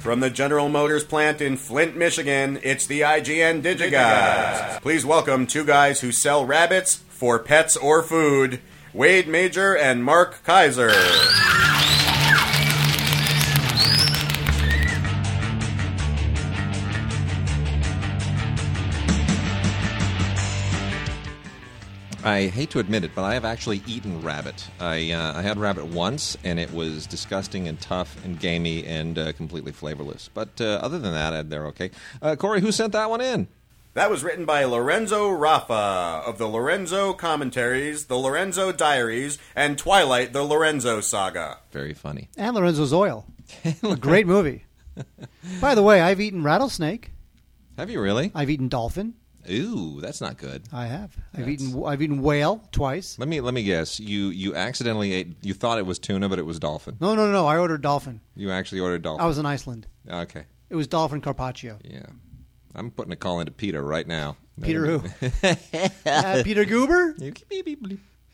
From the General Motors plant in Flint, Michigan, it's the IGN DigiGuys. Please welcome two guys who sell rabbits for pets or food Wade Major and Mark Keizer. I hate to admit it, but I have actually eaten rabbit. I uh, I had rabbit once, and it was disgusting and tough and gamey and uh, completely flavorless. But uh, other than that, they're okay. Uh, Corey, who sent that one in? That was written by Lorenzo Raffa of the Lorenzo Commentaries, the Lorenzo Diaries, and Twilight: The Lorenzo Saga. Very funny. And Lorenzo's Oil. a great movie. By the way, I've eaten rattlesnake. Have you really? I've eaten dolphin. Ooh, that's not good. I have. I've That's- eaten. I've eaten whale twice. Let me let me guess. You you accidentally ate. You thought it was tuna, but it was dolphin. No, no, no. I ordered dolphin. You actually ordered dolphin. I was in Iceland. okay. It was dolphin carpaccio. Yeah. I'm putting a call into Peter right now. Peter who? uh, Peter Guber.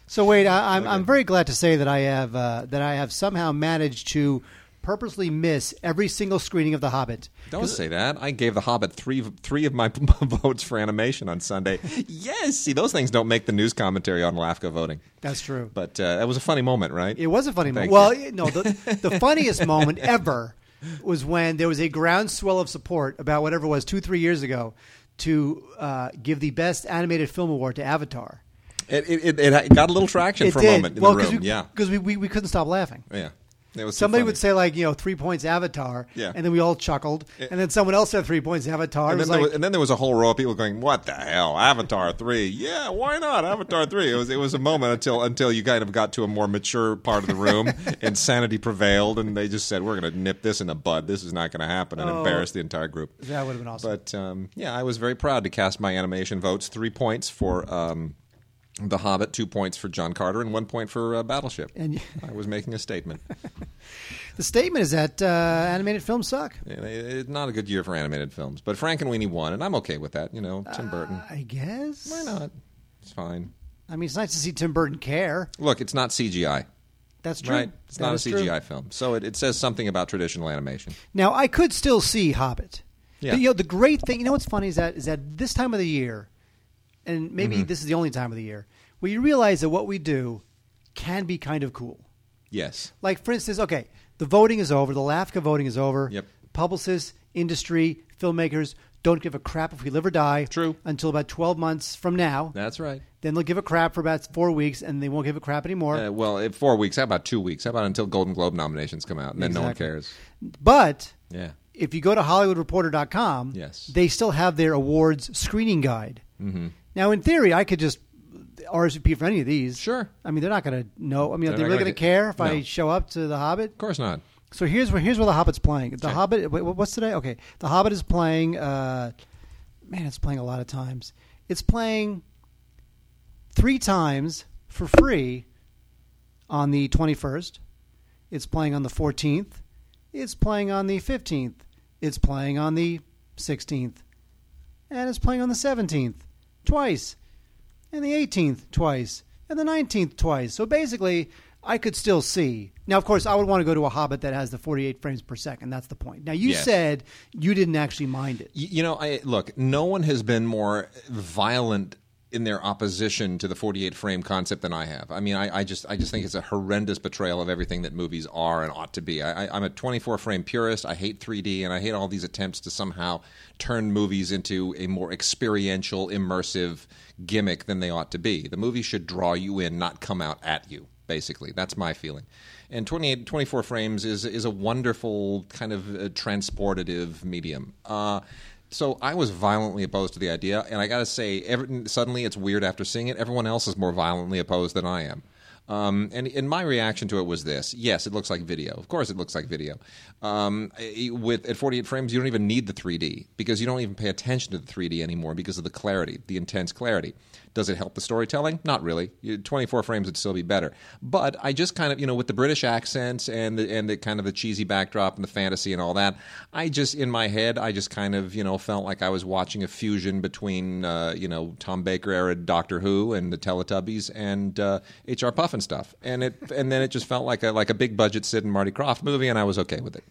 So wait, I, I'm. I'm very glad to say that I have uh, that I have somehow managed to purposely miss every single screening of The Hobbit. Don't say that. I gave The Hobbit three three of my votes for animation on Sunday. yes, see those things don't make the news commentary on LAFCA voting. That's true. But uh, that was a funny moment, right? It was a funny Thank moment. Well, you. no, the, the funniest moment ever was when there was a groundswell of support about whatever it was two, three years ago to uh, give the best animated film award to Avatar. It, it, it, it got a little traction it for did. a moment in well, the room. we, yeah, because we, we, we couldn't stop laughing. yeah. It was Somebody would say like you know three points Avatar, Yeah. and then we all chuckled, and then someone else said three points Avatar. And was then, there like, was, and then there was a whole row of people going, "What the hell? Avatar three? Yeah, why not Avatar 3? It was it was a moment until until you kind of got to a more mature part of the room and sanity prevailed, and they just said, "We're going to nip this in the bud. This is not going to happen," and Oh. embarrass the entire group. that would have been awesome. But um, yeah, I was very proud to cast my animation votes. Three points for um, The Hobbit, two points for John Carter, and one point for uh, Battleship. And- I was making a statement. the statement is that uh, animated films suck. It- It's not a good year for animated films, but Frankenweenie won, and I'm okay with that. You know, Tim Burton. I guess. Why not? It's fine. I mean, it's nice to see Tim Burton care. Look, it's not CGI, That's true. right? It's That not a is true. CGI film, so it, it says something about traditional animation. Now, I could still see Hobbit. Yeah. But, you know, the great thing, you know what's funny is that is that this time of the year, and maybe Mm-hmm. this is the only time of the year, where you realize that what we do can be kind of cool. Yes. Like, for instance, okay, the voting is over, the LAFCA voting is over. Yep. Publicists, industry, filmmakers don't give a crap if we live or die. True. Until about 12 months from now. That's right. Then they'll give a crap for about four weeks, and they won't give a crap anymore. Uh, well, four weeks. How about two weeks? How about until Golden Globe nominations come out, and then no one cares? But Yeah. if you go to HollywoodReporter.com, Yes. they still have their awards screening guide. Mm-hmm. Now, in theory, I could just RSVP for any of these. Sure. I mean, they're not going to know. I mean, They're are they not really gonna going to get- care if I No. show up to The Hobbit? Of course not. So here's where here's where The Hobbit's playing. The. Hobbit. Wait, what's today? Okay, The Hobbit is playing. Uh, man, it's playing a lot of times. It's playing three times for free on the 21st. It's playing on the 14th. It's playing on the 15th. It's playing on the 16th. And it's playing on the 17th twice. And the 18th twice. And the 19th twice. So basically, I could still see. Now, of course, I would want to go to a Hobbit that has the 48 frames per second. That's the point. Now, you Yes. said you didn't actually mind it. Y- You know, I look. No one has been more violent in their opposition to the 48 frame concept than I have. I mean, I, I just, I just think it's a horrendous betrayal of everything that movies are and ought to be. I, I'm a 24 frame purist. I hate 3D, and I hate all these attempts to somehow turn movies into a more experiential, immersive gimmick than they ought to be. The movie should draw you in, not come out at you. Basically, that's my feeling. And 28, 24 frames is is a wonderful kind of uh, transportative medium. Uh, so I was violently opposed to the idea, and I got to say, every, suddenly it's weird after seeing it. Everyone else is more violently opposed than I am. Um, and, and my reaction to it was this: Yes, it looks like video. Of course, it looks like video. Um, with at 48 frames, you don't even need the 3D because you don't even pay attention to the 3D anymore because of the clarity, the intense clarity. Does it help the storytelling? Not really. 24 frames would still be better. But I just kind of, you know, with the British accents and the, and the kind of the cheesy backdrop and the fantasy and all that, I just in my head, I just kind of, you know, felt like I was watching a fusion between, uh, you know, Tom Baker era Doctor Who and the Teletubbies and uh, H.R. And stuff. And it and then it just felt like a like a big budget Sid and Marty Krofft movie, and I was okay with it.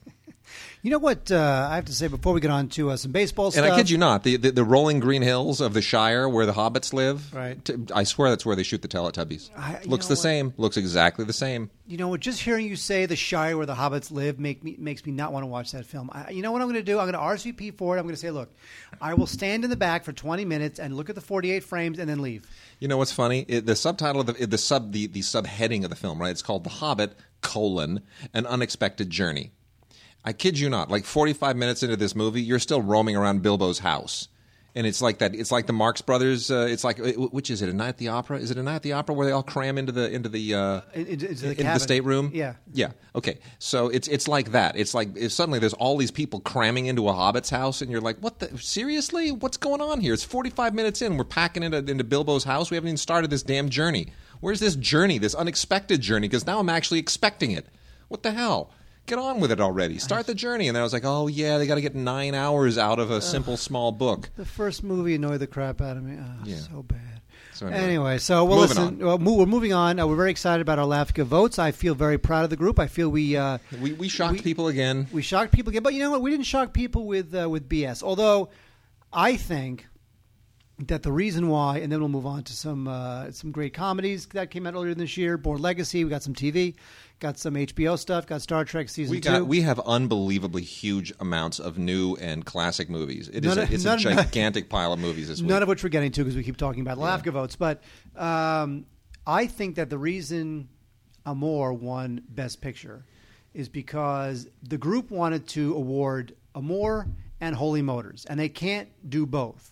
You know what uh, I have to say before we get on to uh, some baseball stuff? And I kid you not, the, the the rolling green hills of the Shire where the hobbits live. Right. t- I swear that's where they shoot the Teletubbies. I- you Looks know the what? same. Looks exactly the same. You know what? Just hearing you say the Shire where the hobbits live make me makes me not want to watch that film. I, you know what I'm going to do? I'm going to RSVP for it. I'm going to say, look, I will stand in the back for 20 minutes and look at the 48 frames and then leave. You know what's funny? It, the subtitle of the the sub the, the subheading of the film, right? It's called The Hobbit: colon An Unexpected Journey. I kid you not. Like 45 minutes into this movie, you're still roaming around Bilbo's house. And it's like that. It's like the Marx Brothers. Uh, it's like which is it? A Night at the Opera? Is it a Night at the Opera where they all cram into the into the uh, In- into the into the stateroom? Yeah. yeah. Okay, so it's it's like that. It's like if suddenly there's all these people cramming into a hobbit's house, and you're like, "What the? Seriously? What's going on here?" It's 45 minutes in. We're packing into into Bilbo's house. We haven't even started this damn journey. Where's this journey? This unexpected journey? Because now I'm actually expecting it. What the hell? Get on with it already. Start the journey. And then I was like, "Oh yeah, they got to get nine hours out of a simple small book." The first movie annoyed the crap out of me. Oh, Yeah. so bad. So anyway. so we'll Moving listen. Well, mo- we're moving on. Uh, we're very excited about our LAFCA votes. I feel very proud of the group. I feel we uh, We we shocked people again. we shocked people again, but you know what? We didn't shock people with uh, with BS. Although I think that the reason why, and then we'll move on to some uh, some great comedies that came out earlier this year. Bourne Legacy. We got some TV, got some HBO stuff, got Star Trek season We two. we have unbelievably huge amounts of new and classic movies. It is None a, of- it's none- a gigantic pile of movies this week. None of which we're getting to because we keep talking about LAFCA votes. But um, I think that the reason Amour won Best Picture is because the group wanted to award Amour and Holy Motors, and they can't do both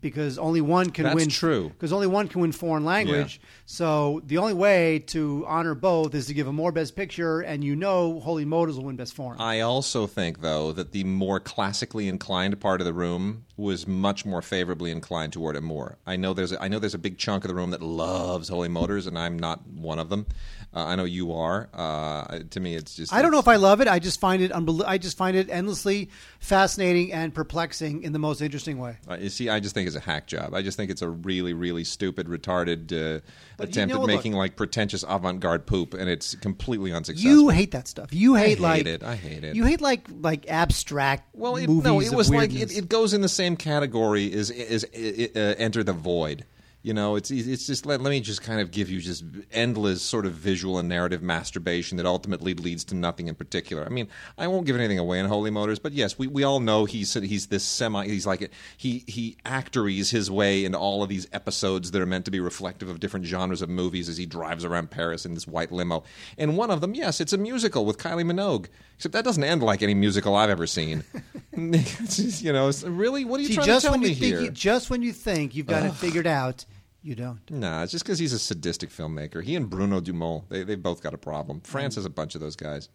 because only one can That's win. true. Because only one can win foreign language. So the only way to honor both is to give Amour Best Picture, and you know Holy Motors will win Best Foreign. I also think, though, that the more classically inclined part of the room was much more favorably inclined toward it more. I know there's a, I know there's a big chunk of the room that loves Holy Motors, and I'm not one of them. Uh, I know you are. Uh, to me, it's just I don't know if I love it. I just find it unbel- I just find it endlessly fascinating and perplexing in the most interesting way. Uh, you see, I just think it's a hack job. I just think it's a really, really stupid, retarded uh, But you attempt know at making like pretentious avant-garde poop, and it's completely unsuccessful. You hate that stuff. You hate hate like it. I hate it. You hate like like abstract Well, it, movies. no, it was like it, it goes in the same category as as uh, Enter the Void. You know, it's it's just let, let me just kind of give you just endless sort of visual and narrative masturbation that ultimately leads to nothing in particular. I mean, I won't give anything away in Holy Motors, but yes, we, we all know he's he's this semi he's like he he actories his way into all of these episodes that are meant to be reflective of different genres of movies as he drives around Paris in this white limo. And one of them, yes, it's a musical with Kylie Minogue. Except that doesn't end like any musical I've ever seen. You know, really, what are you See, trying just to tell when me you think here? you, just when you think you've got it figured out, you don't. Nah, it's just because he's a sadistic filmmaker. He and Bruno Dumont, they they both got a problem. France has a bunch of those guys.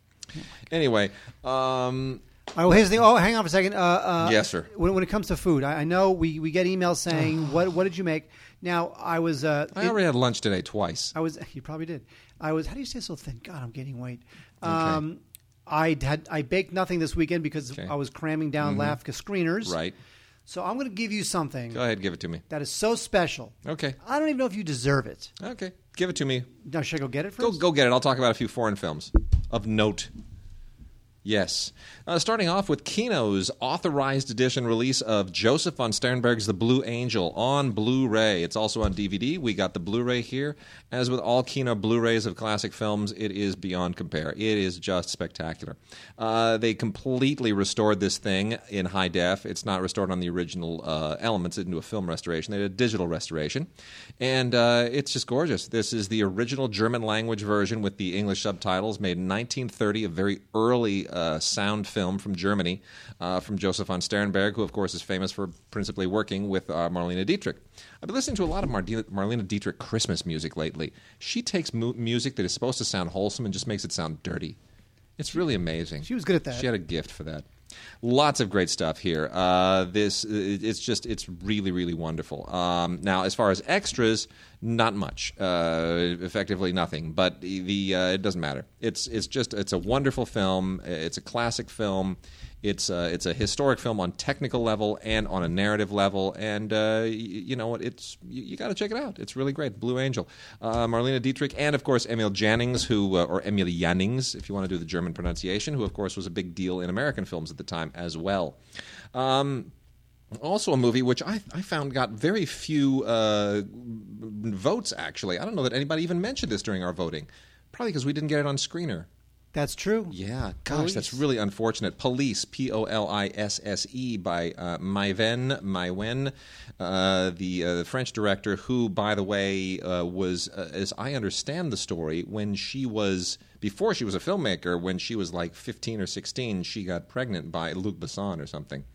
Anyway, um, Oh, here's the. Oh, hang on for a second. Uh, uh, Yes, sir. When, when it comes to food, I, I know we, we get emails saying what what did you make? Now I was. Uh, I it- already had lunch today twice. I was. You probably did. I was. How do you stay so thin? God, I'm gaining weight. Um, I had. I baked nothing this weekend because Okay. I was cramming down LAFCA screeners. Right. So I'm going to give you something Go ahead, give it to me. that is so special. Okay. I don't even know if you deserve it. Okay, give it to me. Now, should I go get it Go go get it. I'll talk about a few foreign films of note. Yes. Uh, starting off with Kino's authorized edition release of Josef von Sternberg's The Blue Angel on Blu ray. It's also on DVD. We got the Blu ray here. As with all Kino Blu rays of classic films, it is beyond compare. It is just spectacular. Uh, they completely restored this thing in high def. It's not restored on the original uh, elements into a film restoration, they did a digital restoration. And uh, it's just gorgeous. This is the original German language version with the English subtitles made in 1930, a very early uh, sound film from Germany uh, from Josef von Sternberg, who, of course, is famous for principally working with uh, Marlene Dietrich. I've been listening to a lot of Marlene, Marlene Dietrich Christmas music lately. She takes mu- music that is supposed to sound wholesome and just makes it sound dirty. It's really amazing. She was good at that. She had a gift for that. Lots of great stuff here. Uh, this it's just it's really really wonderful. Um, now, as far as extras, Not much, uh, effectively nothing. But the, uh, it doesn't matter. It's it's just it's a wonderful film. It's a classic film. It's a, it's a historic film on technical level and on a narrative level, and uh, y- you know what? It's you, you got to check it out. It's really great. Blue Angel, uh, Marlena Dietrich, and of course Emil Jannings, who uh, or Emil Jannings, if you want to do the German pronunciation, who of course was a big deal in American films at the time as well. Um, also, a movie which I, I found got very few uh, votes. Actually, I don't know that anybody even mentioned this during our voting. Probably because we didn't get it on screener. That's true. Yeah, gosh, Polisse. that's really unfortunate. Polisse, P O L I S S E, by uh, Maïwenn, uh, the uh, French director, who, by the way, uh, was, uh, as I understand the story, when she was, before she was a filmmaker, when she was like 15 or 16, she got pregnant by Luc Besson or something.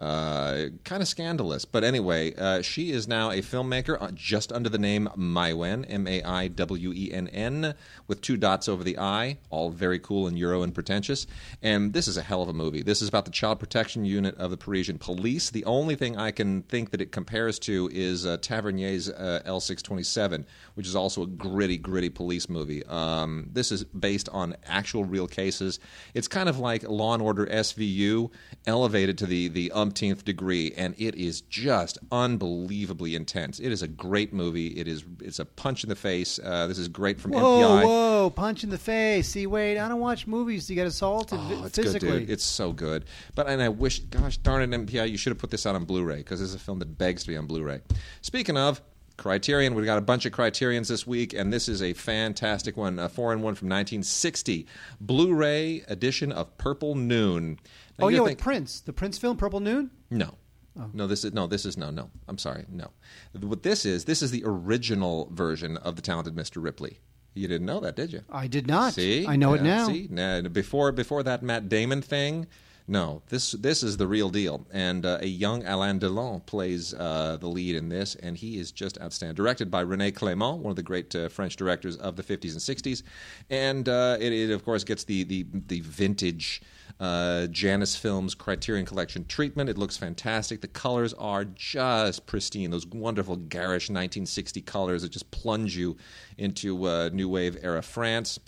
Uh, kind of scandalous. But anyway, uh, she is now a filmmaker uh, just under the name Maïwenn, M A I W E N N, with two dots over the I, all very cool and Euro and pretentious. And this is a hell of a movie. This is about the child protection unit of the Parisian police. The only thing I can think that it compares to is uh, Tavernier's uh, L627, which is also a gritty, gritty police movie. Um, this is based on actual real cases. It's kind of like Law and Order SVU elevated to the the umpteenth degree, and it is just unbelievably intense. It is a great movie. It is it's a punch in the face. Uh, this is great from Whoa, MPI. whoa! Punch in the face. See, wait, I don't watch movies to get assaulted Oh, it's physically. good, dude. It's so good. But and I wish, gosh darn it, MPI, you should have put this out on Blu-ray because this is a film that begs to be on Blu-ray. Speaking of Criterion, we've got a bunch of Criterions this week, and this is a fantastic one, a foreign one from 1960, Blu-ray edition of Purple Noon. Now, oh, yeah, gotta with Prince, the Prince film, Purple Noon. no. Oh. No, this is no. This is no, no. I'm sorry, no. What this is, this is the original version of the Talented Mr. Ripley. You didn't know that, did you? I did not. See, I know it now. See, now, before before that Matt Damon thing, no, this this is the real deal. And uh, a young Alain Delon plays uh, the lead in this, and he is just outstanding. Directed by René Clément, one of the great uh, French directors of the 50s and 60s, and uh, it, it of course gets the the the vintage. Uh, Janus Films Criterion Collection treatment. It looks fantastic. The colors are just pristine. Those wonderful garish 1960 colors that just plunge you into uh, New Wave era France.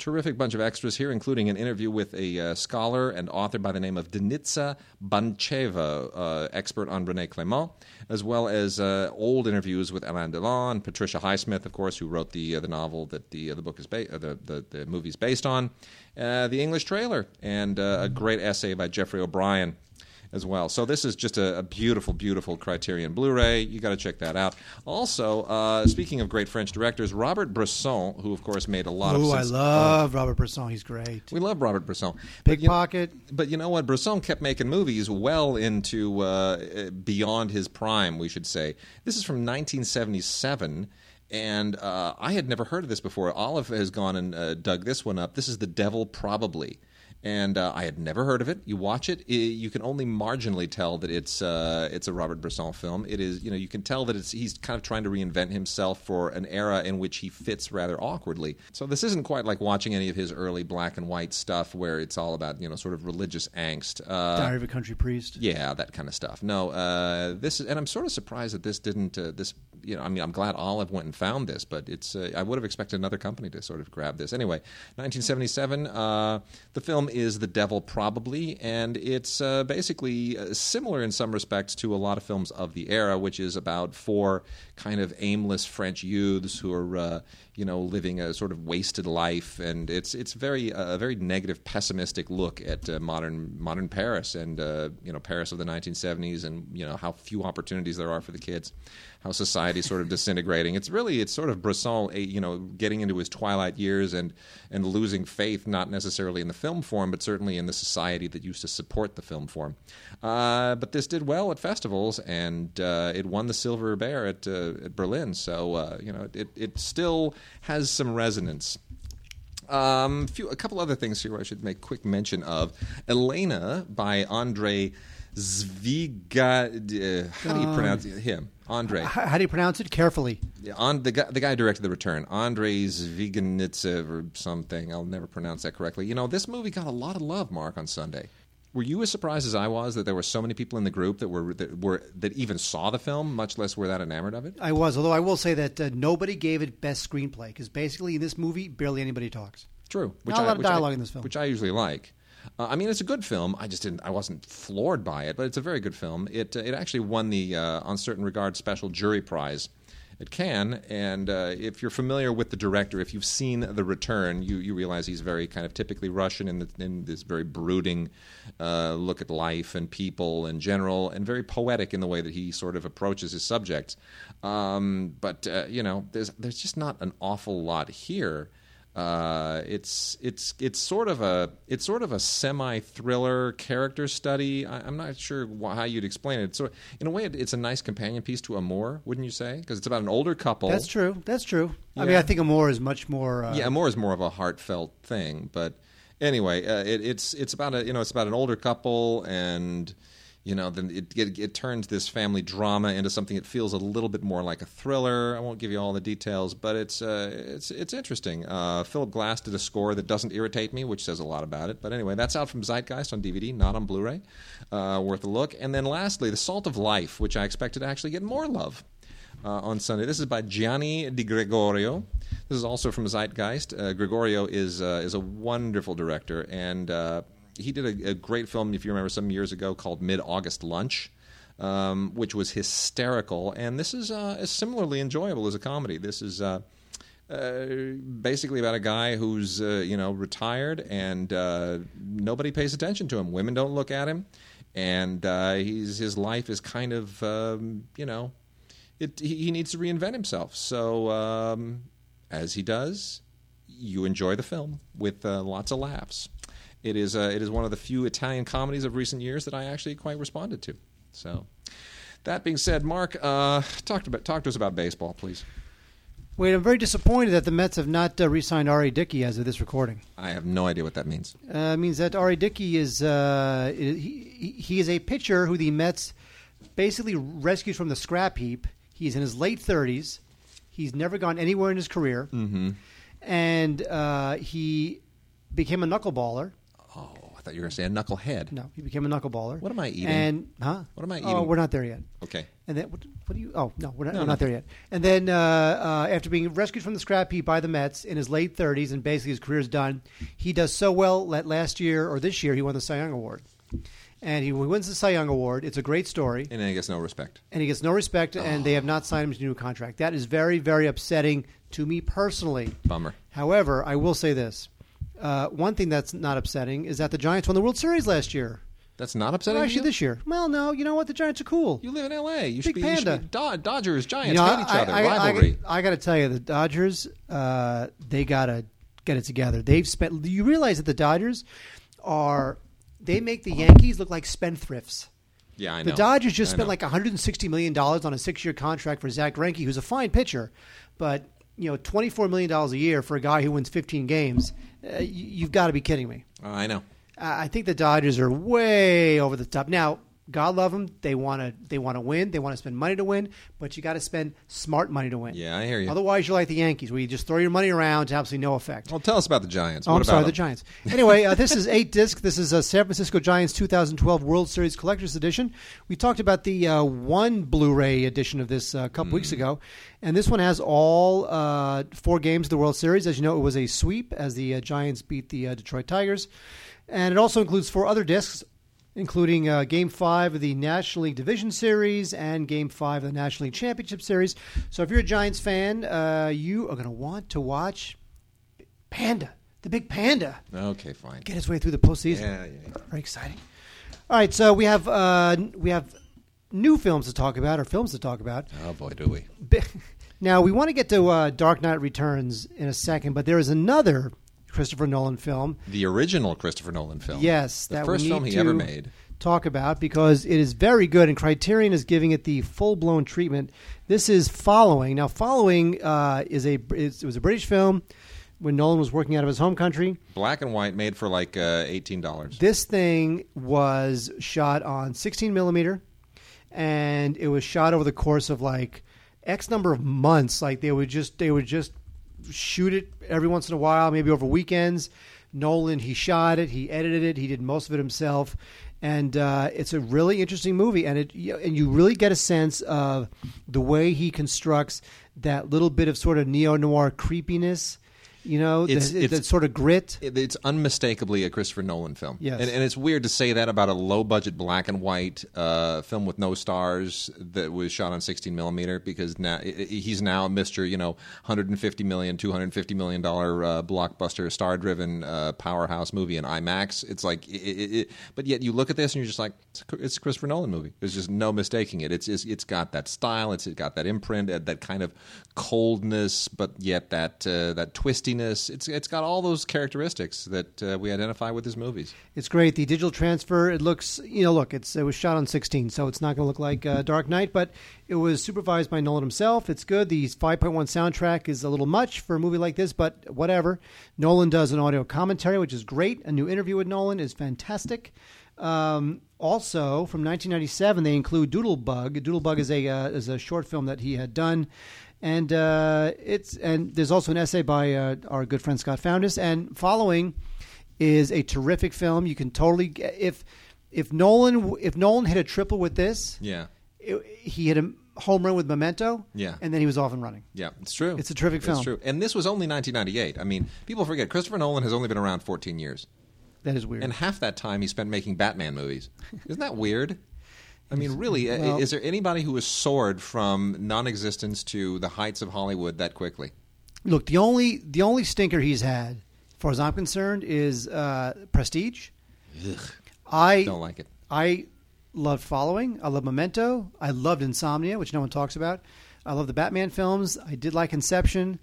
Terrific bunch of extras here, including an interview with a uh, scholar and author by the name of Denitsa Bantcheva, uh, expert on René Clément, as well as uh, old interviews with Alain Delon, Patricia Highsmith, of course, who wrote the uh, the novel that the uh, the book is ba- uh, the, the the movie is based on, the English trailer, and a great essay by Geoffrey O'Brien as well. So this is just a, a beautiful, beautiful Criterion Blu-ray. You got to check that out. Also, uh, speaking of great French directors, Robert Bresson, who of course made a lot of. Oh, I love Robert Bresson. He's great. we love Robert Bresson. But Pickpocket. but you know what? Bresson kept making movies well into uh, beyond his prime, we should say. This is from 1977. And uh, I had never heard of this before. Olive has gone and uh, dug this one up. This is The Devil Probably. And uh, I had never heard of it. You watch it, i you can only marginally tell that it's uh, it's a Robert Bresson film. It is, you know, you can tell that it's he's kind of trying to reinvent himself for an era in which he fits rather awkwardly. So this isn't quite like watching any of his early black and white stuff where it's all about you know sort of religious angst. Uh, Diary of a Country Priest. yeah, that kind of stuff. No, uh, this is, and I'm sort of surprised that this didn't. Uh, this, you know, I mean, I'm glad Olive went and found this, but it's. Uh, I would have expected another company to sort of grab this. Anyway, 1977. Uh, the film is The Devil Probably, and it's uh, basically uh, similar in some respects to a lot of films of the era, which is about four kind of aimless French youths who are, uh, you know, living a sort of wasted life, and it's it's very uh, a very negative, pessimistic look at uh, modern modern Paris and you know Paris of the 1970s, and you know how few opportunities there are for the kids, how society's sort of disintegrating. It's really it's sort of Bresson, eh, you know, getting into his twilight years and and losing faith, not necessarily in the film form, but certainly in the society that used to support the film form. Uh, but this did well at festivals, and uh, it won the Silver Bear at, uh, at Berlin. So uh, you know, it it still has some resonance. Um, few, a couple other things here I should make quick mention of. Elena by Andre Zviga. Uh, how do you pronounce him? Andre. H- how do you pronounce it? Carefully. Yeah, on the guy, the guy directed The Return, Andrei Zviganitsev or something. I'll never pronounce that correctly. You know, this movie got a lot of love, Mark, on Sunday. were you as surprised as I was that there were so many people in the group that were that were that even saw the film, much less were that enamored of it? I was, although I will say that uh, nobody gave it best screenplay because basically in this movie barely anybody talks. True. Not a lot of which dialogue in this film. which I usually like. Uh, I mean, it's a good film. I just didn't. I wasn't floored by it, but it's a very good film. It uh, it actually won the uh, on certain regards special jury prize at Cannes. And uh, if you're familiar with the director, if you've seen The Return, you you realize he's very kind of typically Russian in, the, in this very brooding look at life and people in general, and very poetic in the way that he sort of approaches his subjects. Um, but you know, there's there's just not an awful lot here. Uh, it's it's it's sort of a it's sort of a semi thriller character study. I, I'm not sure wh- how you'd explain it. So in a way, it, it's a nice companion piece to Amour, wouldn't you say? Because it's about an older couple. That's true. That's true. I mean, I think Amour is much more. Uh, Yeah, Amour is more of a heartfelt thing, but anyway, uh, it, it's it's about a you know it's about an older couple, and you know then it, it it turns this family drama into something that feels a little bit more like a thriller. I won't give you all the details, but it's uh, it's it's interesting. Uh, Philip Glass did a score that doesn't irritate me, which says a lot about it. But anyway, that's out from Zeitgeist on DVD, not on Blu-ray. Uh, worth a look. And then lastly, The Salt of Life, which I expected to actually get more love uh, on Sunday. This is by Gianni Di Gregorio. This is also from Zeitgeist. Uh, Gregorio is uh, is a wonderful director, and he did a, a great film, if you remember, some years ago called Mid August Lunch. Um, which was hysterical, and this is uh, similarly enjoyable as a comedy. This is uh, uh, basically about a guy who's uh, you know retired and uh, nobody pays attention to him. Women don't look at him, and uh, his life is kind of um, you know it, he, needs to reinvent himself. So um, as he does, you enjoy the film with lots of laughs. It is uh, it is one of the few Italian comedies of recent years that I actually quite responded to. So. That being said, Mark, uh, talk, about, talk to us about baseball, please. Wait, I'm very disappointed that the Mets have not uh, re-signed R.A. Dickey as of this recording. I have no idea what that means. Uh, it means that R.A. Dickey is uh, he, he- he is a pitcher who the Mets basically rescued from the scrap heap. He's in his late 30s. He's never gone anywhere in his career, Mm-hmm. and uh, he became a knuckleballer. Oh, I thought you were going to say a knucklehead. No, he became a knuckleballer. What am I eating? And huh? What am I eating? Oh, we're not there yet. Okay. And then what, what do you? Oh no, we're not, No, we're not there yet. And then uh, uh, after being rescued from the scrap heap by the Mets in his late 30s, and basically his career's done, he does so well that last year or this year he won the Cy Young Award. And he wins the Cy Young Award. It's a great story, And then he gets no respect. and he gets no respect, and they have not signed him to a new contract. That is very, very upsetting to me personally. Bummer. However, I will say this: uh, one thing that's not upsetting is that the Giants won the World Series last year. That's not upsetting actually, you? this year. Well, no, you know what? The Giants are cool. You live in L.A. You should Big be, you should panda. be Do- Dodgers, Giants, You know, hate each I, other, I, I, rivalry. I, got to tell you, the Dodgers, uh, they got to get it together. They've spent. You realize that the Dodgers are. They make the Yankees look like spendthrifts. yeah, I know. The Dodgers just I spent know. like 160 million dollars on a six-year contract for Zack Greinke, who's a fine pitcher, but you know, 24 million dollars a year for a guy who wins 15 games. Uh, you, you've got to be kidding me. Oh, I know. I think the Dodgers are way over the top. Now, God love them. They want to. They want to win. They want to spend money to win. But you got to spend smart money to win. Yeah, I hear you. Otherwise, you're like the Yankees, where you just throw your money around to absolutely no effect. Well, tell us about the Giants. Oh, what I'm about sorry, the? Giants. Anyway, uh, this is eight disc. This is a San Francisco Giants 2012 World Series Collector's Edition. We talked about the uh, one Blu-ray edition of this uh, a couple Hmm. weeks ago, and this one has all uh, four games of the World Series. As you know, it was a sweep as the uh, Giants beat the uh, Detroit Tigers, and it also includes four other discs. Including uh, Game Five of the National League Division Series and Game Five of the National League Championship Series. So, if you're a Giants fan, uh, you are going to want to watch Panda, the Big Panda, Okay, fine. get his way through the postseason. Yeah, yeah, yeah. Very exciting. All right, so we have uh, we have new films to talk about, or films to talk about. Oh boy, do we. Now we want to get to uh, Dark Knight Returns in a second, but there is another Christopher Nolan film. The original Christopher Nolan film. Yes, the that first film he ever made. Talk about because it is very good, and Criterion is giving it the full blown treatment. This is following. Now, following uh, is a it was a British film when Nolan was working out of his home country. Black and white, made for like uh, eighteen dollars. This thing was shot on 16 millimeter, and it was shot over the course of like X number of months. Like they would just they would just shoot it every once in a while, maybe over weekends. Nolan he shot it, he edited it, he did most of it himself, and uh, it's a really interesting movie, and it and you really get a sense of the way he constructs that little bit of sort of neo noir creepiness. You know, It's- the, it's- the sort of grit. It- It's unmistakably a Christopher Nolan film. Yes. And, and it's weird to say that about a low budget black and white uh, film with no stars that was shot on 16 millimeter because now he's now Mr. You know 150 million, 250 million dollar uh, blockbuster star driven uh, powerhouse movie in IMAX. It's like, i i i but yet you look at this and you're just like, it's a- it's a Christopher Nolan movie. There's just no mistaking it. It's it's, it's got that style. It's got that imprint, uh, that kind of coldness, but yet that uh, that twistiness. It's it's got all those characteristics that uh, we identify with his movies. It's great. The digital transfer. It looks, you know, look, it's it was shot on 16, so it's not going to look like uh, Dark Knight, but it was supervised by Nolan himself. It's good. The 5.1 soundtrack is a little much for a movie like this, but whatever. Nolan does an audio commentary, which is great. A new interview with Nolan is fantastic. Um, also, from 1997, they include Doodlebug. Doodlebug is a uh, is a short film that he had done, and uh, it's and there's also an essay by uh, our good friend Scott Foundas. And following is a terrific film. You can totally get- if if Nolan if Nolan hit a triple with this, Yeah, it, he hit a home run with Memento, Yeah. and then he was off and running. yeah, it's true. It's a terrific film. It's true. And this was only 1998. I mean, people forget Christopher Nolan has only been around 14 years, That is weird. and half that time he spent making Batman movies. Isn't that weird? I mean, really, Well- is there anybody who has soared from non-existence to the heights of Hollywood that quickly? Look, the only the only stinker he's had, as far as I'm concerned, is uh, Prestige. I Don't like it. I loved Following. I love Memento. I loved Insomnia, which no one talks about. I love the Batman films. I did like Inception.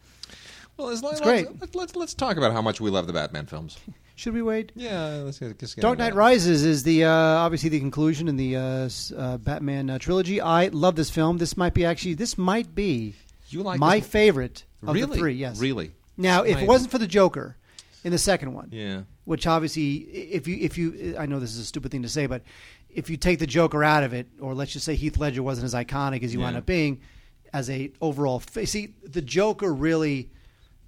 Well, it's, let's, great. Let's, let's let's talk about how much we love the Batman films. Should we wait? Yeah, let's get, let's get Dark Knight. Rises is the uh, obviously the conclusion in the uh, uh, Batman uh, trilogy. I love this film. This might be actually this might be You like my this- favorite of really? the three. Yes, really. Now, if it wasn't for the Joker in the second one, Yeah. which obviously, if you if you, I know this is a stupid thing to say, but if you take the Joker out of it, or let's just say Heath Ledger wasn't as iconic as he wound up being, as a overall, see, the Joker really,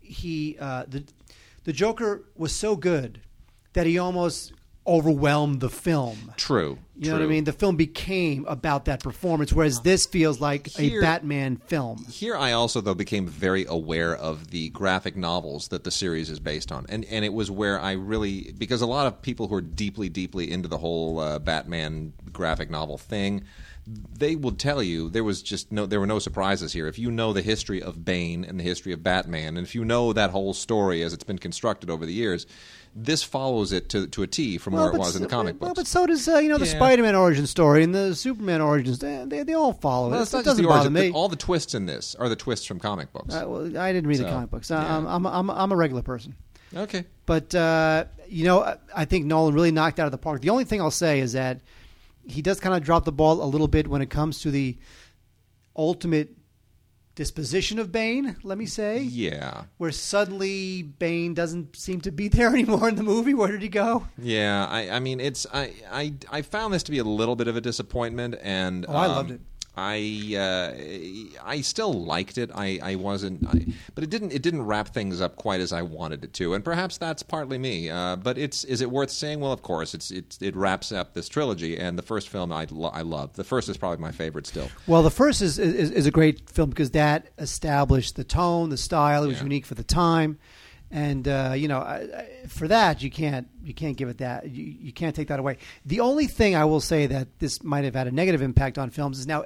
he uh, the the Joker was so good that he almost overwhelmed the film. True. You know what I mean? The film became about that performance, whereas this feels like Here- a Batman film. Here, I also though became very aware of the graphic novels that the series is based on, and and it was where I really because a lot of people who are deeply, deeply into the whole uh, Batman graphic novel thing, they will tell you there was just no there were no surprises here. If you know the history of Bane and the history of Batman, and if you know that whole story as it's been constructed over the years, this follows it to to a T from where it was in the so- comic well, books. but so does uh, you know the Yeah. Spider-Man origin story and the Superman origins. They, they, they all follow Well, it. it's It not just doesn't the bother origin. me. all the twists in this are the twists from comic books. Uh, well, I didn't read the comic books. yeah. I'm, I'm, I'm, I'm a regular person. okay. But uh, you know, I- I think Nolan really knocked out of the park. The only thing I'll say is that he does kind of drop the ball a little bit when it comes to the ultimate disposition of Bane. Let me say, Yeah. where suddenly Bane doesn't seem to be there anymore in the movie. Where did he go? Yeah, I, I mean, it's I, I, I found this to be a little bit of a disappointment, and Oh, I um, loved it. I, uh, I still liked it. I, I wasn't, I, but it didn't, it didn't wrap things up quite as I wanted it to, and perhaps that's partly me. Uh, but it's, is it worth saying? Well, of course, it's, it's, it wraps up this trilogy, and the first film I, lo- I loved. The first is probably my favorite still. Well, the first is, is is a great film because that established the tone, the style. It was Yeah. unique for the time, and uh, you know, I, I, for that you can't you can't give it that you, you can't take that away. The only thing I will say that this might have had a negative impact on films is now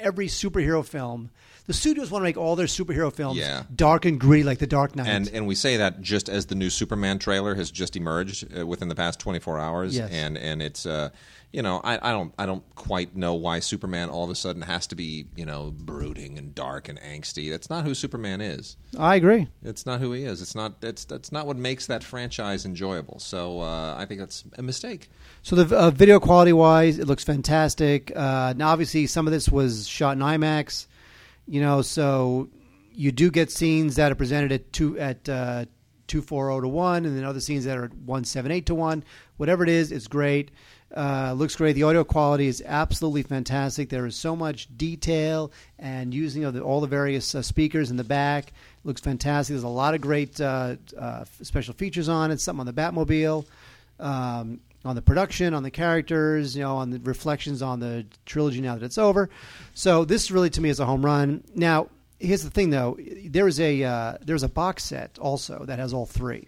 every superhero film. The studios want to make all their superhero films Yeah. dark and gritty like The Dark Knight. And and we say that just as the new Superman trailer has just emerged uh, within the past 24 hours, Yes. and and it's uh, you know I, I don't I don't quite know why Superman all of a sudden has to be you know brooding and dark and angsty. That's not who Superman is. I agree. It's not who he is. It's not that's that's not what makes that franchise enjoyable. So uh, I think that's a mistake. So the uh, video quality wise, it looks fantastic. Uh, now, obviously, some of this was shot in IMAX. You know, so you do get scenes that are presented at two at uh, two four zero to one, and then other scenes that are at one seven eight to one. Whatever it is, it's great. Uh, looks great. The audio quality is absolutely fantastic. There is so much detail and using of the, all the various uh, speakers in the back. Looks fantastic. There's a lot of great uh, uh, special features on it. Something on the Batmobile. Um, on the production, on the characters, you know, on the reflections on the trilogy now that it's over. So this really to me is a home run. Now, here's the thing though, there is a uh, there's a box set also that has all three,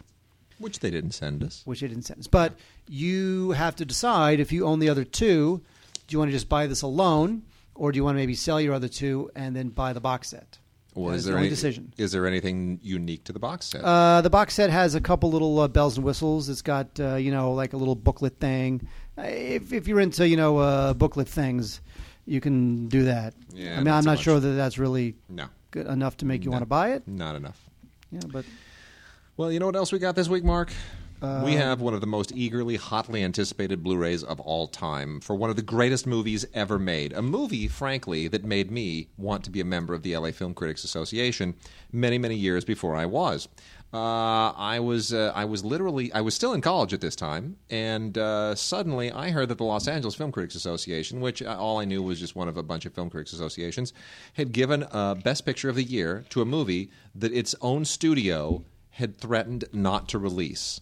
Which they didn't send us. which they didn't send us. But you have to decide if you own the other two, do you want to just buy this alone, or do you want to maybe sell your other two and then buy the box set? Well, is there any, decision. Is there anything unique to the box set? Uh, the box set has a couple little uh, bells and whistles. It's got uh, you know like a little booklet thing. Uh, If if you're into you know uh, booklet things, you can do that. Yeah, I mean I'm so not much. sure that that's really no, good enough to make you No. want to buy it. not enough. Yeah, but Well, you know what else we got this week, Mark? Uh, we have one of the most eagerly, hotly anticipated Blu rays of all time for one of the greatest movies ever made. A movie, frankly, that made me want to be a member of the LA Film Critics Association many, many years before I was. Uh, I was uh, I was literally I was still in college at this time, and uh, suddenly I heard that the Los Angeles Film Critics Association, which uh, all I knew was just one of a bunch of film critics associations, had given uh, Best Picture of the Year to a movie that its own studio had threatened not to release.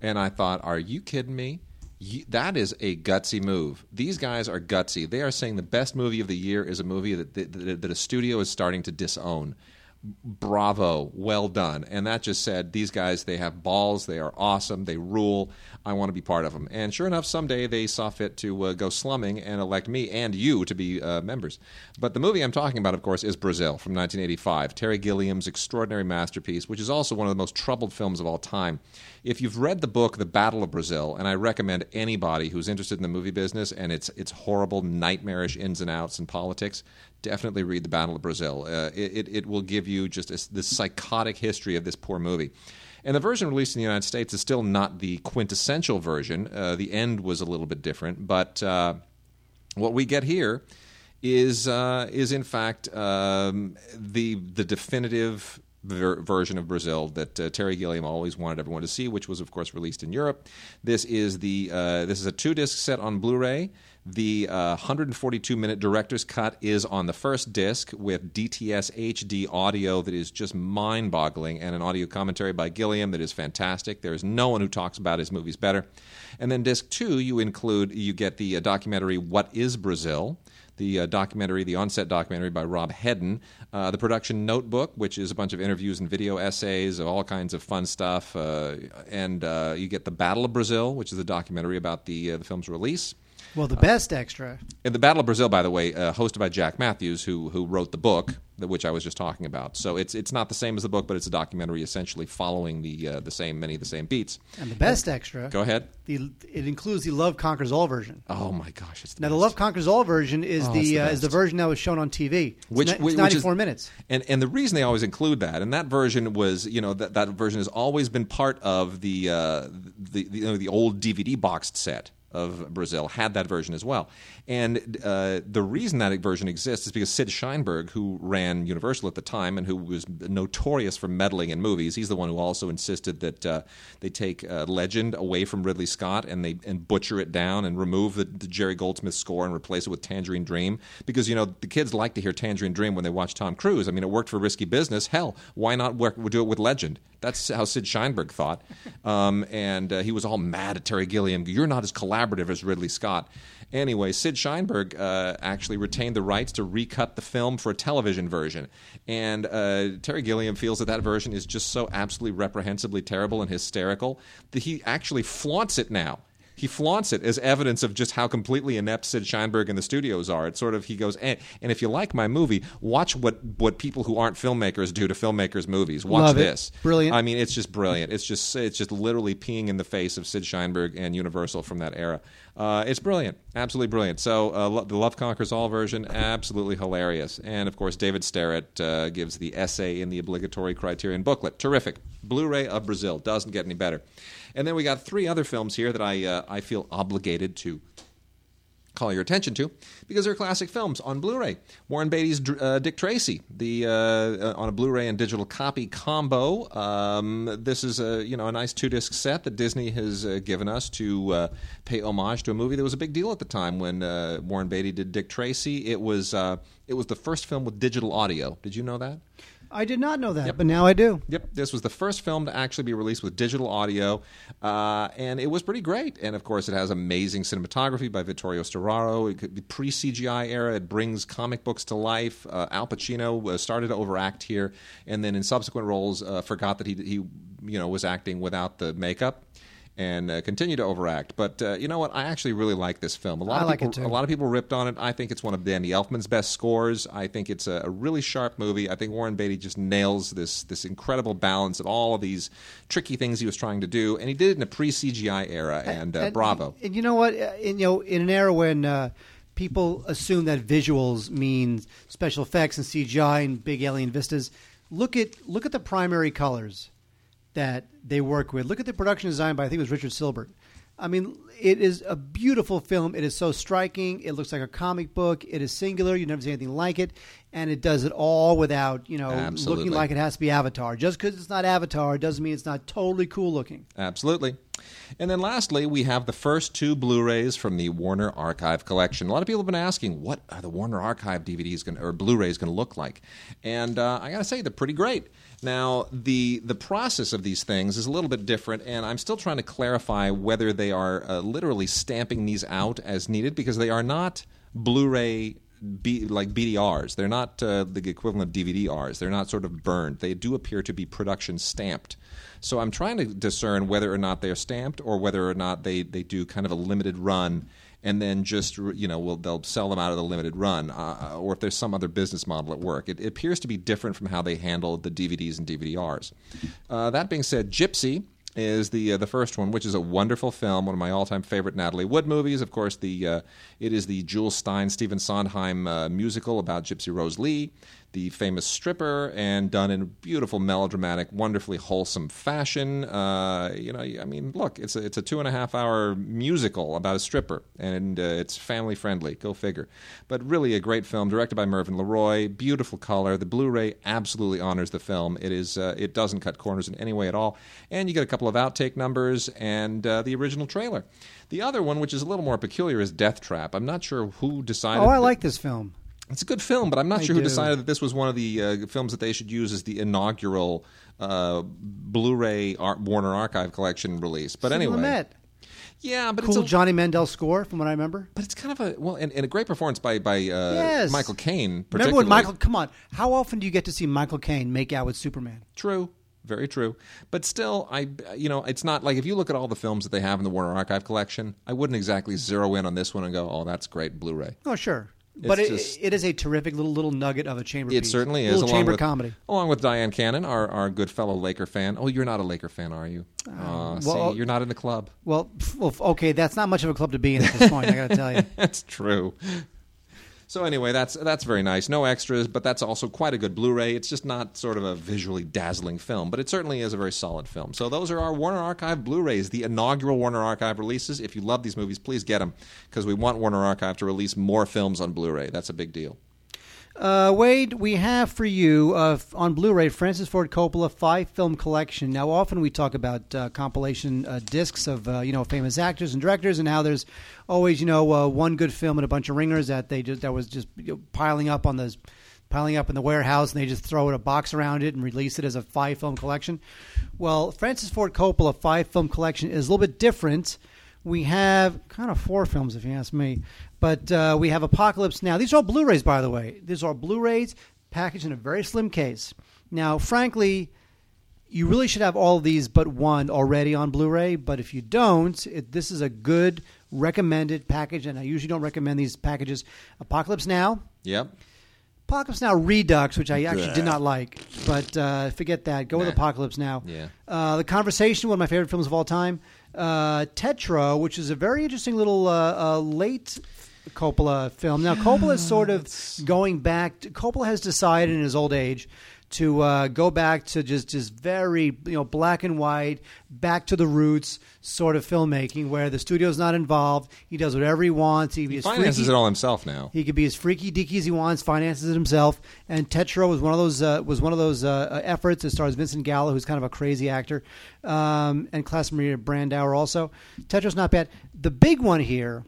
And I thought, are you kidding me? You, that is a gutsy move. These guys are gutsy. They are saying the best movie of the year is a movie that, that, that a studio is starting to disown. Bravo, well done. And that just said, these guys, they have balls. They are awesome. They rule. I want to be part of them. And sure enough, someday they saw fit to uh, go slumming and elect me and you to be uh, members. But the movie I'm talking about, of course, is Brazil from 1985, Terry Gilliam's extraordinary masterpiece, which is also one of the most troubled films of all time. If you've read the book The Battle of Brazil, and I recommend anybody who's interested in the movie business and its its horrible, nightmarish ins and outs and politics, definitely read The Battle of Brazil. Uh, it, it, will give you just this, this psychotic history of this poor movie. And the version released in the United States is still not the quintessential version. Uh, the end was a little bit different, but uh, what we get here is uh, is in fact um, the the definitive ver- version of Brazil that uh, Terry Gilliam always wanted everyone to see, which was of course released in Europe. This is the uh, this is a two disc set on Blu-ray. The uh, 142 minute director's cut is on the first disc with DTS HD audio that is just mind boggling and an audio commentary by Gilliam that is fantastic. There is no one who talks about his movies better. And then disc two, you include you get the uh, documentary "What Is Brazil." the uh, documentary, the onset documentary by Rob Hedden, uh, the production notebook, which is a bunch of interviews and video essays of all kinds of fun stuff, uh, and uh, you get the Battle of Brazil, which is a documentary about the the film's release. Well, the best extra. And the Battle of Brazil, by the way, uh, hosted by Jack Mathews, who who wrote the book, which I was just talking about. So it's it's not the same as the book, but it's a documentary essentially following the uh, the same many of the same beats. And the best extra, Go ahead. the it includes the Love Conquers All version. Oh my gosh, it's the Now, the. Love Conquers All version is Oh, the, the uh, is the version that was shown on TV. It's Which- ni- it's which 94 minutes. And and the reason they always include that, and that version was, you know, that, that version has always been part of the uh, the, the, you know, the old DVD boxed set of Brazil had that version as well. And uh, the reason that version exists is because Sid Sheinberg, who ran Universal at the time and who was notorious for meddling in movies, he's the one who also insisted that uh, they take uh, Legend away from Ridley Scott and they and butcher it down and remove the, the Jerry Goldsmith score and replace it with Tangerine Dream because you know the kids like to hear Tangerine Dream when they watch Tom Cruise. I mean, it worked for Risky Business. Hell, why not work, do it with Legend? That's how Sid Sheinberg thought, um, and uh, he was all mad at Terry Gilliam. You're not as collaborative as Ridley Scott. Anyway, Sid Sheinberg uh, actually retained the rights to recut the film for a television version, and uh, Terry Gilliam feels that that version is just so absolutely reprehensibly terrible and hysterical that he actually flaunts it now he flaunts it as evidence of just how completely inept Sid Sheinberg and the studios are. It's sort of he goes, and, and if you like my movie, watch what what people who aren't filmmakers do to filmmakers' movies. Watch Love it. this, Brilliant. I mean, it's just brilliant. It's just it's just literally peeing in the face of Sid Sheinberg and Universal from that era. Uh, it's brilliant, absolutely brilliant. So uh, the Love Conquers All version, absolutely hilarious. And of course, David Sterritt uh, gives the essay in the obligatory Criterion booklet. Terrific. Blu-ray of Brazil doesn't get any better. And then we got three other films here that I uh, I feel obligated to call your attention to because they're classic films on Blu-ray. Warren Beatty's uh, Dick Tracy, the uh, uh, on a Blu-ray and digital copy combo. Um, this is a you know a nice two-disc set that Disney has uh, given us to uh, pay homage to a movie that was a big deal at the time when uh, Warren Beatty did Dick Tracy. It was it was the first film with digital audio. Did you know that? I did not know that, but now I do. Yep, this was the first film to actually be released with digital audio, uh, and it was pretty great. And of course, it has amazing cinematography by Vittorio Storaro. It could be pre CGI era. It brings comic books to life. Uh, Al Pacino uh, started to overact here, and then in subsequent roles, uh, forgot that he he you know was acting without the makeup and uh, continue to overact. But uh, you know what? I actually really like this film. A lot I of like people, it too. a lot of people ripped on it. I think it's one of Danny Elfman's best scores. I think it's a, a really sharp movie. I think Warren Beatty just nails this this incredible balance of all of these tricky things he was trying to do, and he did it in a pre CGI era. And, uh, bravo. And you know what? Uh, In, you know, in an era when uh, people assume that visuals mean special effects and CGI and big alien vistas, look at look at the primary colors that they work with. Look at the production design by I think it was Richard Silbert. I mean, it is a beautiful film. It is so striking. It looks like a comic book. It is singular. You never see anything like it, and it does it all without you know Absolutely. looking like it has to be Avatar. Just because it's not Avatar doesn't mean it's not totally cool looking. Absolutely. And then lastly, we have the first two Blu-rays from the Warner Archive collection. A lot of people have been asking, what are the Warner Archive DVDs gonna, or Blu-rays going to look like? And uh, I got to say, they're pretty great. Now, the the process of these things is a little bit different, and I'm still trying to clarify whether they are uh, literally stamping these out as needed because they are not Blu-ray B, like BDRs. They're not uh, the equivalent of DVDRs. They're not sort of burned. They do appear to be production stamped. So I'm trying to discern whether or not they're stamped or whether or not they, they do kind of a limited run and then just you know will they'll sell them out of the limited run uh, or if there's some other business model at work. It, it appears to be different from how they handle the DVDs and DVDRs. Uh, that being said, Gypsy is the uh, the first one, which is a wonderful film, one of my all time favorite Natalie Wood movies. Of course, the uh, it is the Jules Styne Stephen Sondheim uh, musical about Gypsy Rose Lee, the famous stripper, and done in beautiful melodramatic, wonderfully wholesome fashion. Uh, you know, I mean, look, it's a it's a two and a half hour musical about a stripper, and uh, it's family friendly. Go figure. But really, a great film directed by Mervyn LeRoy. Beautiful color. The Blu-ray absolutely honors the film. It is uh, it doesn't cut corners in any way at all, and you get a couple of outtake numbers and uh, the original trailer. The other one, which is a little more peculiar, is Death Trap. I'm not sure who decided. Oh, I that- like this film. It's a good film, but I'm not I sure who decided that this was one of the uh, films that they should use as the inaugural uh, Blu-ray Ar- Warner Archive Collection release. But Sidney anyway, Lumet. yeah, but cool it's a, Johnny Mandel score from what I remember. but it's kind of a well, and, and a great performance by by uh, Yes. Michael Caine. Remember when Michael? Come on, how often do you get to see Michael Caine make out with Superman? True. Very true. But still, I you know, it's not like if you look at all the films that they have in the Warner Archive collection, I wouldn't exactly zero in on this one and go, "Oh, that's great Blu-ray." Oh, sure, but It's it, just- it is a terrific little little nugget of a chamber. It piece. certainly is. little along chamber with, comedy. Along with Dyan Cannon, our, our good fellow Laker fan. Oh, you're not a Laker fan, are you? Uh, well- see, you're not in the club. Well, well, okay, that's not much of a club to be in at this point. I got to tell you. That's true. So anyway, that's that's very nice. No extras, but that's also quite a good Blu-ray. It's just not sort of a visually dazzling film, but it certainly is a very solid film. So those are our Warner Archive Blu-rays, the inaugural Warner Archive releases. If you love these movies, please get them because we want Warner Archive to release more films on Blu-ray. That's a big deal. Uh, Wade, we have for you uh, on Blu-ray Francis Ford Coppola five film collection. Now, often we talk about uh, compilation uh, discs of uh, you know famous actors and directors, and how there's always you know uh, one good film and a bunch of ringers that they just that was just you know, piling up on those piling up in the warehouse, and they just throw it a box around it and release it as a five film collection. Well, Francis Ford Coppola five film collection is a little bit different. We have kind of four films, if you ask me. But uh, we have Apocalypse Now. These are all Blu-rays, by the way. These are Blu-rays packaged in a very slim case. Now, frankly, you really should have all of these but one already on Blu-ray. But if you don't, it, this is a good recommended package, and I usually don't recommend these packages. Apocalypse Now, Yep. Apocalypse Now Redux, which I actually did not like, but uh, forget that. Go with Apocalypse Now. Yeah. Uh, the Conversation, one of my favorite films of all time. Uh, Tetro, which is a very interesting little uh, uh, late Coppola film. Now, Coppola is sort of going back. To, Coppola has decided in his old age to uh, go back to just just very you know black and white, back to the roots sort of filmmaking, where the studio's not involved. He does whatever he wants. He, He finances freaky- it all himself now. he could be as freaky deaky as he wants, finances it himself. And Tetro was one of those uh, was one of those uh, uh, efforts. It stars Vincent Gallo, who's kind of a crazy actor, um, and Klaus Maria Brandauer also. Tetro's not bad. The big one here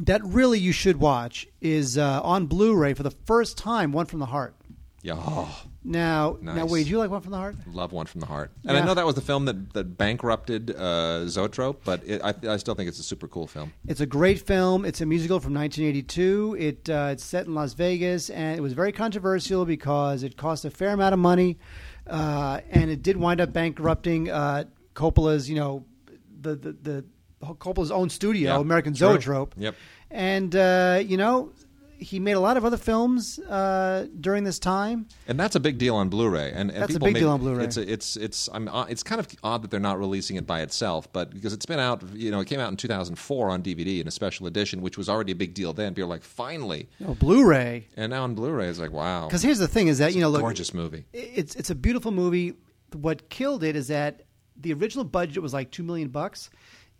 that really you should watch is uh, on Blu-ray for the first time, One from the Heart. Yeah, oh, Now, now, Nice. Wade, you like One from the Heart? love One from the Heart. And I Yeah. know that was the film that, that bankrupted uh, Zoetrope, but it, I, I still think it's a super cool film. It's a great film. It's a musical from 1982. It uh, it's set in Las Vegas, and it was very controversial because it cost a fair amount of money, uh, and it did wind up bankrupting uh, Coppola's, you know, the the, the Coppola's own studio, Yeah, American true. Zoetrope. Yep. And uh, you know, he made a lot of other films uh, during this time. And that's a big deal on Blu-ray. And, and That's a people big may- deal on Blu-ray. It's a, it's it's I'm, uh, it's kind of odd that they're not releasing it by itself, but because it's been out, you know, it came out in 2004 on DVD in a special edition, which was already a big deal then. People were like, finally, You Blu-ray. and now on Blu-ray, it's like, wow, Because here's the thing: is that you know, look, gorgeous movie. it's it's a beautiful movie. What killed it is that the original budget was like two million bucks,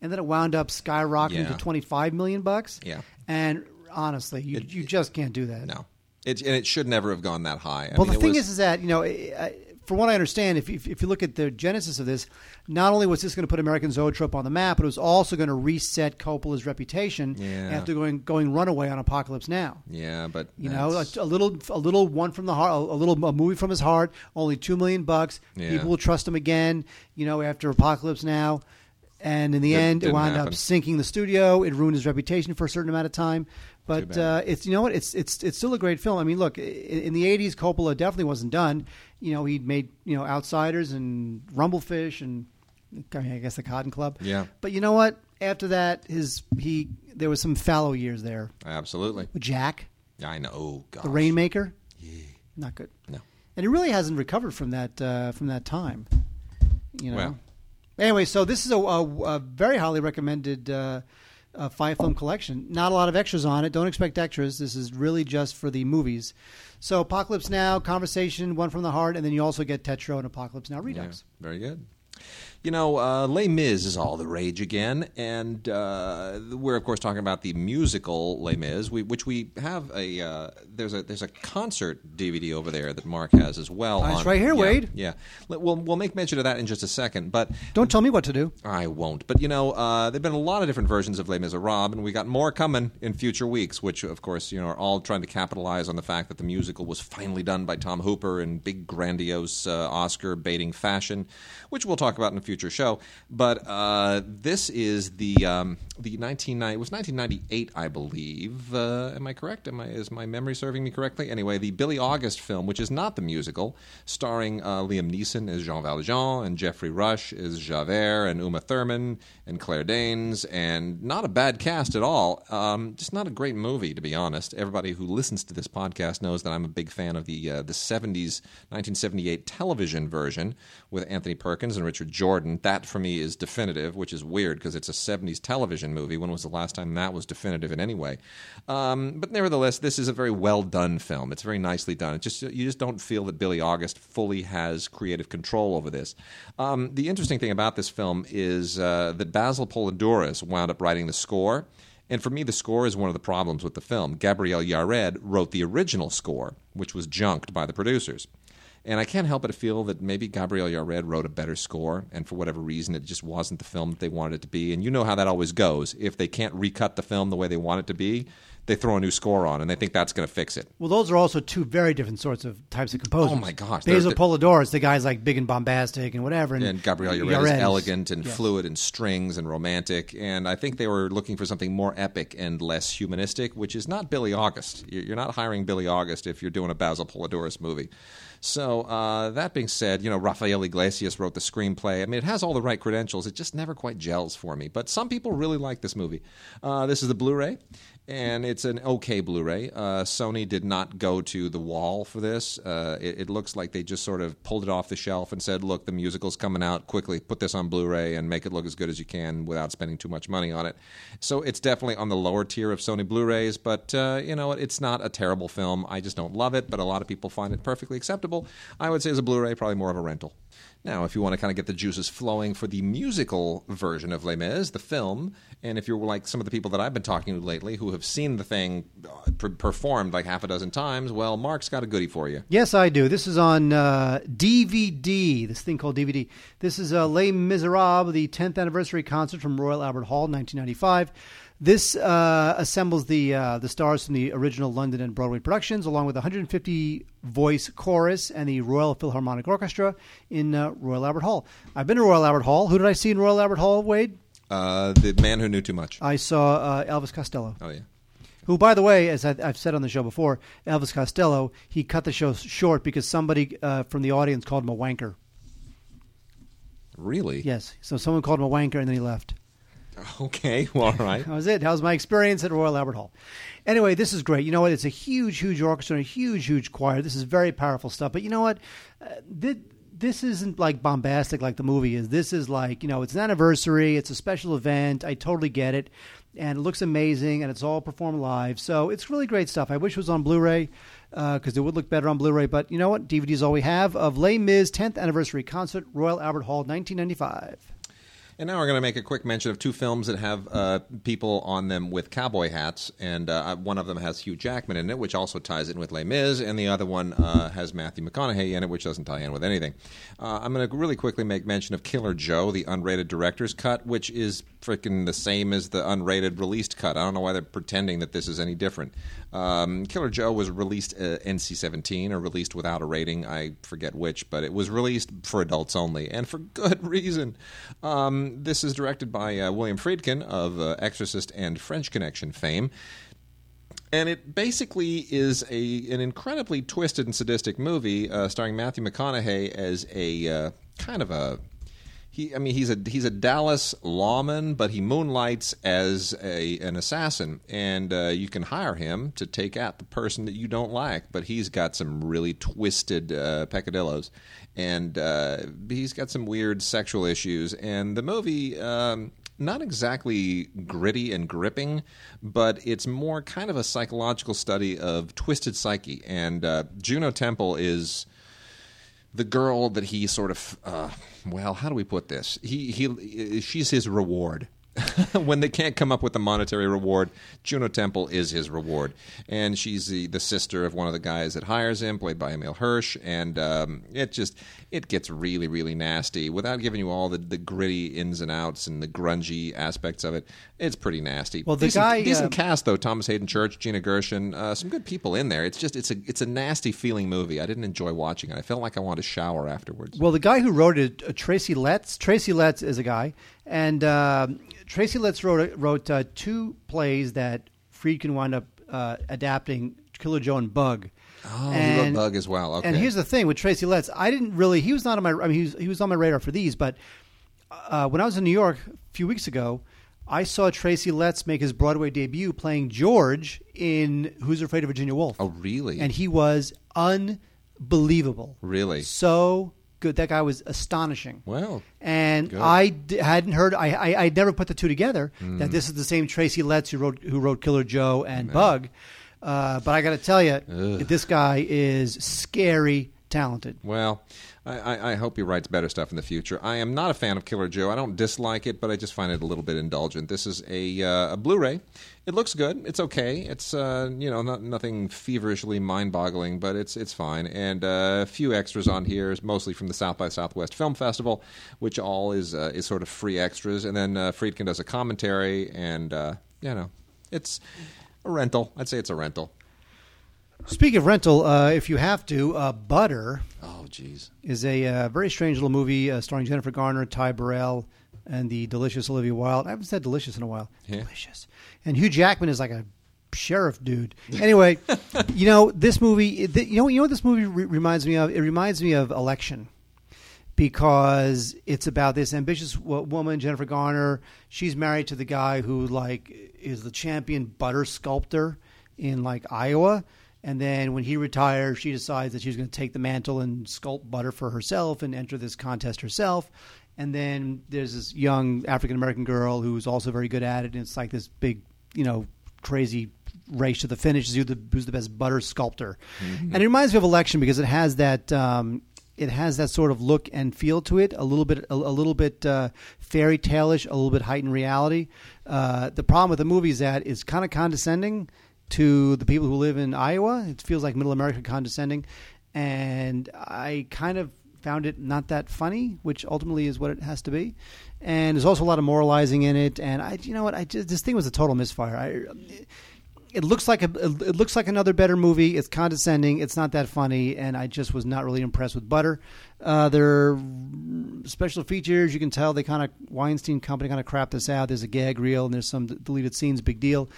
and then it wound up skyrocketing Yeah. to twenty five million bucks. Yeah. and honestly, you you just can't do that. No, it, and it should never have gone that high. I Well, mean, the thing was- is, is that you know, I- I- from what I understand, if, if if you look at the genesis of this, not only was this going to put American Zoetrope on the map, but it was also going to reset Coppola's reputation Yeah. after going going runaway on Apocalypse Now. yeah, but You know, a, a little, a little one from the heart, a little a movie from his heart. Only two million bucks. Yeah. People will trust him again. You know, after Apocalypse Now, and in the That end, it wound happen. up sinking the studio. It ruined his reputation for a certain amount of time. But uh, it's you know what it's it's it's still a great film. I mean, look, i- in the '80s, Coppola definitely wasn't done. You know, he'd made you know Outsiders and Rumble Fish and I, mean, I guess the Cotton Club. Yeah. But you know what? After that, his he there was some fallow years there. absolutely. With Jack, I know. Oh, gosh. the Rainmaker, Yeah. not good. No. And he really hasn't recovered from that uh, from that time. You know. Well. Anyway, so this is a, a, a very highly recommended uh, uh, five film collection. Not a lot of extras on it. Don't expect extras. This is really just for the movies. So Apocalypse Now, Conversation, One from the Heart, and then you also get Tetro and Apocalypse Now Yeah, Redux. very good. You know, uh, Les Mis is all the rage again, and uh, we're of course talking about the musical Les Mis, we, which we have a uh, there's a there's a concert DVD over there that Mark has as well. It's right here, yeah, Wade. Yeah, we'll we'll make mention of that in just a second, but Don't tell me what to do. I won't. But you know, uh, there've been a lot of different versions of Les Miserables, and we got more coming in future weeks. Which, of course, you know, are all trying to capitalize on the fact that the musical was finally done by Tom Hooper in big, grandiose uh, Oscar-baiting fashion, which we'll talk about in a future show. But uh, this is the um, the 1990 it was 1998, I believe. Uh, am I correct? Am I is my memory serving me correctly? Anyway, the Bille August film, which is not the musical, starring uh, Liam Neeson as Jean Valjean and Geoffrey Rush as Javert and Uma Thurman and Claire Danes, and not a bad cast at all. Um, just not a great movie, to be honest. Everybody who listens to this podcast knows that I'm a big fan of the uh, the 70s 1978 television version with Anthony Perkins and Richard Jordan. That for me is definitive, which is weird because it's a 70s television movie. When was the last time that was definitive in any way? Um, but nevertheless, this is a very well done film. It's very nicely done. Just you just don't feel that Bille August fully has creative control over this. Um, the interesting thing about this film is uh, that Basil Poledouris wound up writing the score. And for me, the score is one of the problems with the film. Gabriel Yared wrote the original score, which was junked by the producers. And I can't help but feel that maybe Gabriel Yared wrote a better score, and for whatever reason, it just wasn't the film that they wanted it to be. And you know how that always goes. If they can't recut the film the way they want it to be, they throw a new score on, and they think that's going to fix it. Well, those are also two very different sorts of types of composers. Oh, my gosh. Basil They're- Poledouris, the guy's like big and bombastic and whatever, and, and Gabriel Yared is elegant and yeah. fluid and strings and romantic. And I think they were looking for something more epic and less humanistic, which is not Bille August. You're you're not hiring Bille August if you're doing a Basil Poledouris movie. So uh, that being said, you know Rafael Yglesias wrote the screenplay. I mean, it has all the right credentials. It just never quite gels for me. But some people really like this movie. Uh, this is the Blu-ray. And it's an okay Blu-ray. Uh, Sony did not go to the wall for this. Uh, it, it looks like they just sort of pulled it off the shelf and said, "Look, the musical's coming out quickly. Put this on Blu-ray and make it look as good as you can without spending too much money on it." So it's definitely on the lower tier of Sony Blu-rays, but uh, you know? It's not a terrible film. I just don't love it, but a lot of people find it perfectly acceptable. I would say as a Blu-ray, probably more of a rental. Now, if you want to kind of get the juices flowing for the musical version of Les Mis, the film, and if you're like some of the people that I've been talking to lately who have seen the thing uh, performed like half a dozen times, well, Mark's got a goodie for you. Yes, I do. This is on uh, DVD, this thing called DVD. This is uh, Les Miserables, the 10th anniversary concert from Royal Albert Hall, 1995. This uh, assembles the uh, the stars from the original London and Broadway productions, along with a 150 voice chorus and the Royal Philharmonic Orchestra in uh, Royal Albert Hall. I've been to Royal Albert Hall. Who did I see in Royal Albert Hall, Wade? Uh, the man who knew too much. I saw uh, Elvis Costello. Oh, yeah. Who, by the way, as I, I've said on the show before, Elvis Costello, he cut the show short because somebody uh, from the audience called him a wanker. Really? Yes, so someone called him a wanker and then he left. Okay, well, all right. That was it. That was my experience at Royal Albert Hall. Anyway, this is great. You know what? It's a huge, huge orchestra and a huge, huge choir. This is very powerful stuff. But you know what? Uh, this, isn't like bombastic like the movie is. This is like, you know, it's an anniversary, it's a special event. I totally get it. And it looks amazing, and it's all performed live. So it's really great stuff. I wish it was on Blu ray because it would look better on Blu ray. But you know what? DVD is all we have of Les Mis 10th Anniversary Concert, Royal Albert Hall, 1995. And now we're going to make a quick mention of two films that have uh, people on them with cowboy hats, and uh, one of them has Hugh Jackman in it, which also ties in with Les Mis, and the other one uh, has Matthew McConaughey in it, which doesn't tie in with anything. Uh, I'm going to really quickly make mention of Killer Joe, the unrated director's cut, which is freaking the same as the unrated released cut. I don't know why they're pretending that this is any different. Um, Killer Joe was released uh, NC-17 or released without a rating. I forget which, but it was released for adults only, and for good reason. Um, this is directed by uh, William Friedkin of uh, Exorcist and French Connection fame. And it basically is a an incredibly twisted and sadistic movie uh, starring Matthew McConaughey as a uh, kind of a he I mean he's a he's a Dallas lawman, but he moonlights as a an assassin, and uh, you can hire him to take out the person that you don't like. But he's got some really twisted uh, peccadillos, and uh, he's got some weird sexual issues. And the movie. Um, not exactly gritty and gripping, but it's more kind of a psychological study of twisted psyche. And uh, Juno Temple is the girl that he sort of uh, well how do we put this? He he she's his reward when they can't come up with a monetary reward juno temple is his reward. And she's the, the sister of one of the guys that hires him played by Emile Hirsch. And um, it just it gets really really nasty. Without giving you all the, the gritty ins and outs and the grungy aspects of it it's pretty nasty. Well, the decent, guy, decent uh, cast though. Thomas Haden Church gina gershon uh, some good people in there. It's just it's a it's a nasty feeling movie. I didn't enjoy watching it. I felt like i wanted to shower afterwards. Well, the guy who wrote it, uh, Tracy Letts. Tracy Letts is a guy, and uh, Tracy Letts wrote wrote uh, two plays that Friedkin wound up uh, adapting: Killer Joe and Bug. Oh, he wrote Bug as well. Okay. And here's the thing with Tracy Letts, I didn't really. He was not on my. I mean, he was, he was on my radar for these, but uh, when I was in New York a few weeks ago, I saw Tracy Letts make his Broadway debut playing George in Who's Afraid of Virginia Woolf. Oh, really? And he was unbelievable. Really? So good. That guy was astonishing. Well, And Good. I d- hadn't heard. I, I I never put the two together. That this is the same Tracy Letts who wrote who wrote Killer Joe and Bug. Uh, but I got to tell you, this guy is scary talented. well, I, I, hope he writes better stuff in the future. I am not a fan of Killer Joe. I don't dislike it, but I just find it a little bit indulgent. This is a uh, a Blu-ray. It looks good. It's okay. It's uh, you know not nothing feverishly mind-boggling, but it's it's fine. And uh, a few extras on here, mostly from the South by Southwest Film Festival, which all is uh, is sort of free extras. And then uh, Friedkin does a commentary, and you know, it's a rental. I'd say it's a rental. Speaking of rental, uh, if you have to, uh, Butter Oh, jeez. is a uh, very strange little movie uh, starring Jennifer Garner, Ty Burrell, and the delicious Olivia Wilde. I haven't said delicious in a while. Yeah. Delicious. And Hugh Jackman is like a sheriff dude. Anyway, you know this movie. th- You know, you know what this movie re- reminds me of? It reminds me of Election because it's about this ambitious w- woman, Jennifer Garner. She's married to the guy who like is the champion butter sculptor in like Iowa. And then when he retires, she decides that she's going to take the mantle and sculpt butter for herself and enter this contest herself. And then there's this young African American girl who's also very good at it. And it's like this big, you know, crazy race to the finish. Who's the, who's the best butter sculptor? And it reminds me of Election because it has that. Um, It has that sort of look and feel to it, a little bit, a, a little bit uh, fairy tale-ish, a little bit heightened reality. Uh, the problem with the movie is that it's kind of condescending to the people who live in Iowa. It feels like Middle America condescending, and I kind of found it not that funny, which ultimately is what it has to be. And there's also a lot of moralizing in it. And I, you know what, I just this thing was a total misfire. I, it looks like a it looks like another better movie. It's condescending. It's not that funny, and I just was not really impressed with Butter. Uh, their special features, you can tell they kind of Weinstein Company kind of crapped this out. There's a gag reel and there's some deleted scenes. Big deal.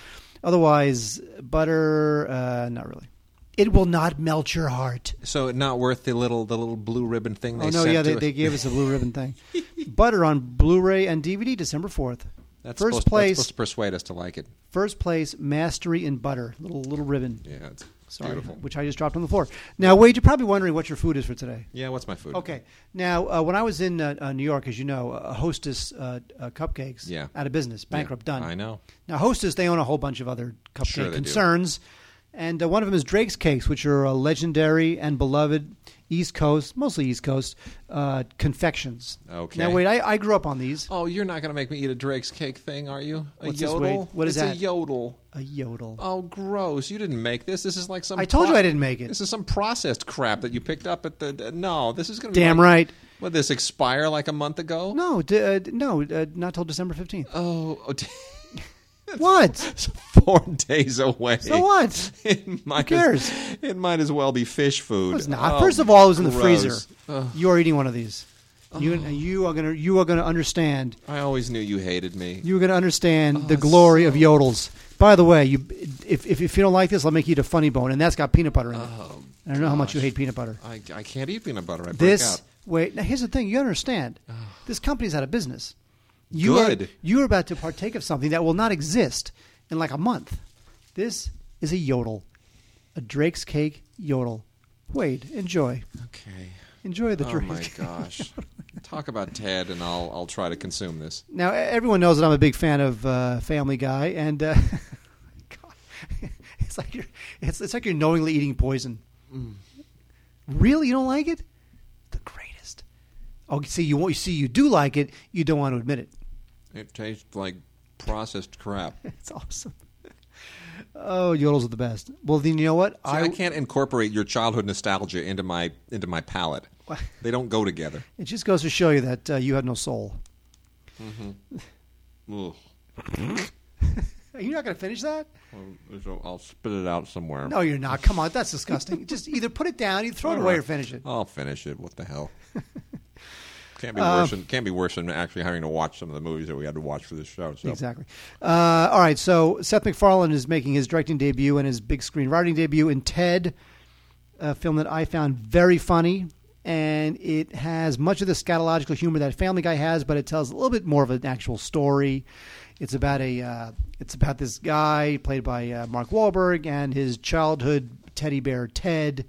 Otherwise, Butter, uh, not really. It will not melt your heart. So not worth the little the little blue ribbon thing they oh no, yeah, they, they gave us a blue ribbon thing. Butter on Blu-ray and DVD, December fourth. That's first supposed, place. That's supposed to persuade us to like it. First place, Mastery in Butter, little little ribbon. Yeah, it's Sorry, beautiful. which I just dropped on the floor. Now, Wade, you're probably wondering what your food is for today. Yeah, what's my food? Okay. Now, uh, when I was in uh, uh, New York, as you know, uh, Hostess uh, uh, Cupcakes, Yeah. out of business, bankrupt, done. I know. Now, Hostess, they own a whole bunch of other cupcake Sure they do. concerns, and uh, one of them is Drake's Cakes, which are uh, legendary and beloved East Coast, mostly East Coast, uh, confections. Okay. Now, wait, I, I grew up on these. Oh, you're not going to make me eat a Drake's cake thing, are you? A What's this, yodel? What is it's that? a yodel. A yodel. Oh, gross! You didn't make this. This is like some. I told you I didn't make it. This is some processed crap that you picked up at the. No, this is going to be. Damn like, right. Would this expire like a month ago? No, d- uh, no, uh, not till December 15th. Oh, oh What? it's four days away. So what? It might cares? As, it might as well be fish food. It's not. Oh, First of all, it was in the gross. freezer. Ugh. You are eating one of these. You oh. you are gonna you are gonna understand. I always knew you hated me. You are gonna understand Oh, the glory of yodels. By the way, you if, if if you don't like this, I'll make you eat a funny bone, and that's got peanut butter in it. Oh, I don't know how much you hate peanut butter. I, I can't eat peanut butter. I break This out. wait. Now here's the thing. You understand? This company's out of business. You Are, you are about to partake of something that will not exist in like a month. This is a yodel, a Drake's cake yodel. Wade, enjoy. Okay. Enjoy the drink. oh Drake's. my cake. gosh. Talk about Ted, and I'll I'll try to consume this. Now, everyone knows that I'm a big fan of uh, Family Guy, and uh, God, it's like you're it's, it's like you're knowingly eating poison. Mm. Really, you don't like it? The greatest. Oh, see, you want you see you do like it. You don't want to admit it. It tastes like processed crap. It's awesome. Oh, yodels are the best. Well, then you know what? See, I, can't incorporate your childhood nostalgia into my into my palate. They don't go together. It just goes to show you that uh, you have no soul. Ugh. Are you not going to finish that? Well, so I'll spit it out somewhere. No, you're not. Come on, that's disgusting. just either put it down, either throw it away, right. or finish it. I'll finish it. What the hell? Can't be Um, worse than can't be worse than actually having to watch some of the movies that we had to watch for this show. So Exactly. Uh, all right, so Seth MacFarlane is making his directing debut and his big screen writing debut in Ted, a film that I found very funny, and it has much of the scatological humor that Family Guy has, but it tells a little bit more of an actual story. It's about a uh, it's about this guy played by uh, Mark Wahlberg and his childhood teddy bear Ted.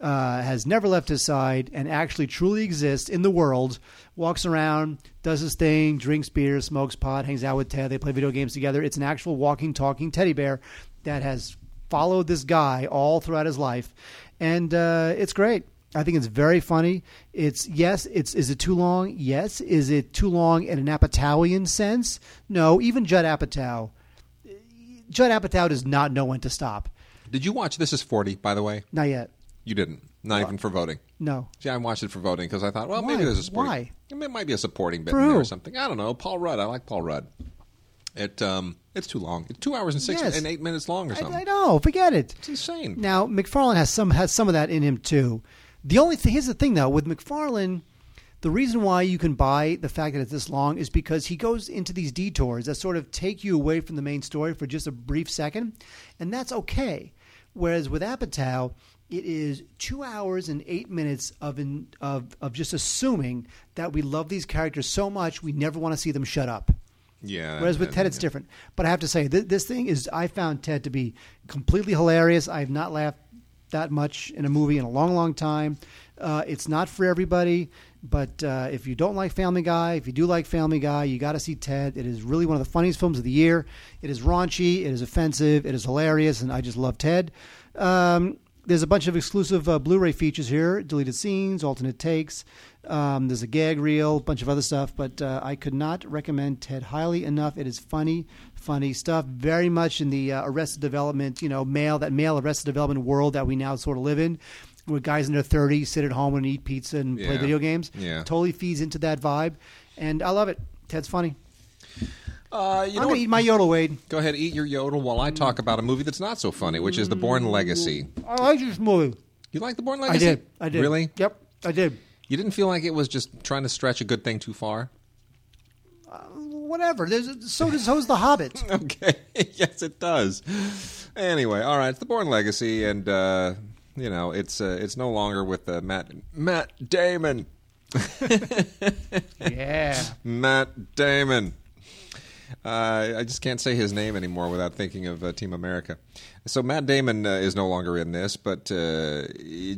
Uh, has never left his side and actually truly exists in the world. Walks around, does his thing, drinks beer, smokes pot, hangs out with Ted. They play video games together. It's an actual walking, talking teddy bear that has followed this guy all throughout his life, and uh, it's great. I think it's very funny. It's yes. It's is it too long? Yes. Is it too long in an Apatowian sense? No. Even Judd Apatow. Judd Apatow does not know when to stop. did you watch This Is Forty? By the way, Not yet. You didn't. Not even for voting. No. See, I watched it for voting because I thought, well, Why? maybe there's a supporting. Why? It might be a supporting bit For in there who? or something. I don't know. Paul Rudd. I like Paul Rudd. It um, it's too long. It's two hours and six Yes. and eight minutes long or something. I, I know. Forget it. It's insane. Now MacFarlane has some has some of that in him too. The only thing here's the thing though with MacFarlane, the reason why you can buy the fact that it's this long is because he goes into these detours that sort of take you away from the main story for just a brief second, and that's okay. Whereas with Apatow, it is two hours and eight minutes of in, of of just assuming that we love these characters so much we never want to see them shut up. Yeah. Whereas with Ted, it's different. But I have to say, th- this thing is, I found Ted to be completely hilarious. I have not laughed that much in a movie in a long, long time. Uh, it's not for everybody, but uh, if you don't like Family Guy, if you do like Family Guy, you got to see Ted. It is really one of the funniest films of the year. It is raunchy, it is offensive, it is hilarious, and I just love Ted. Um, there's a bunch of exclusive uh, Blu-ray features here: deleted scenes, alternate takes. Um, there's a gag reel, a bunch of other stuff. But uh, I could not recommend Ted highly enough. It is funny, funny stuff. Very much in the uh, Arrested Development, you know, male that male Arrested Development world that we now sort of live in, where guys in their 30s sit at home and eat pizza and play video games. Yeah. totally feeds into that vibe, and I love it. Ted's funny. Uh, you I'm know gonna eat my yodel, Wade. Go ahead, eat your yodel while I talk about a movie that's not so funny, which is The Bourne Legacy. I like this movie. You like The Bourne I Legacy? did. I did. Really? Yep, I did. You didn't feel like it was just trying to stretch a good thing too far? Whatever. There's so does so's the Hobbit. Okay. yes, it does. Anyway, all right. It's the Bourne Legacy, and uh, you know, it's uh, it's no longer with uh, Matt Matt Damon. yeah. Matt Damon. Uh, I just can't say his name anymore without thinking of uh, Team America. So Matt Damon uh, is no longer in this, but uh,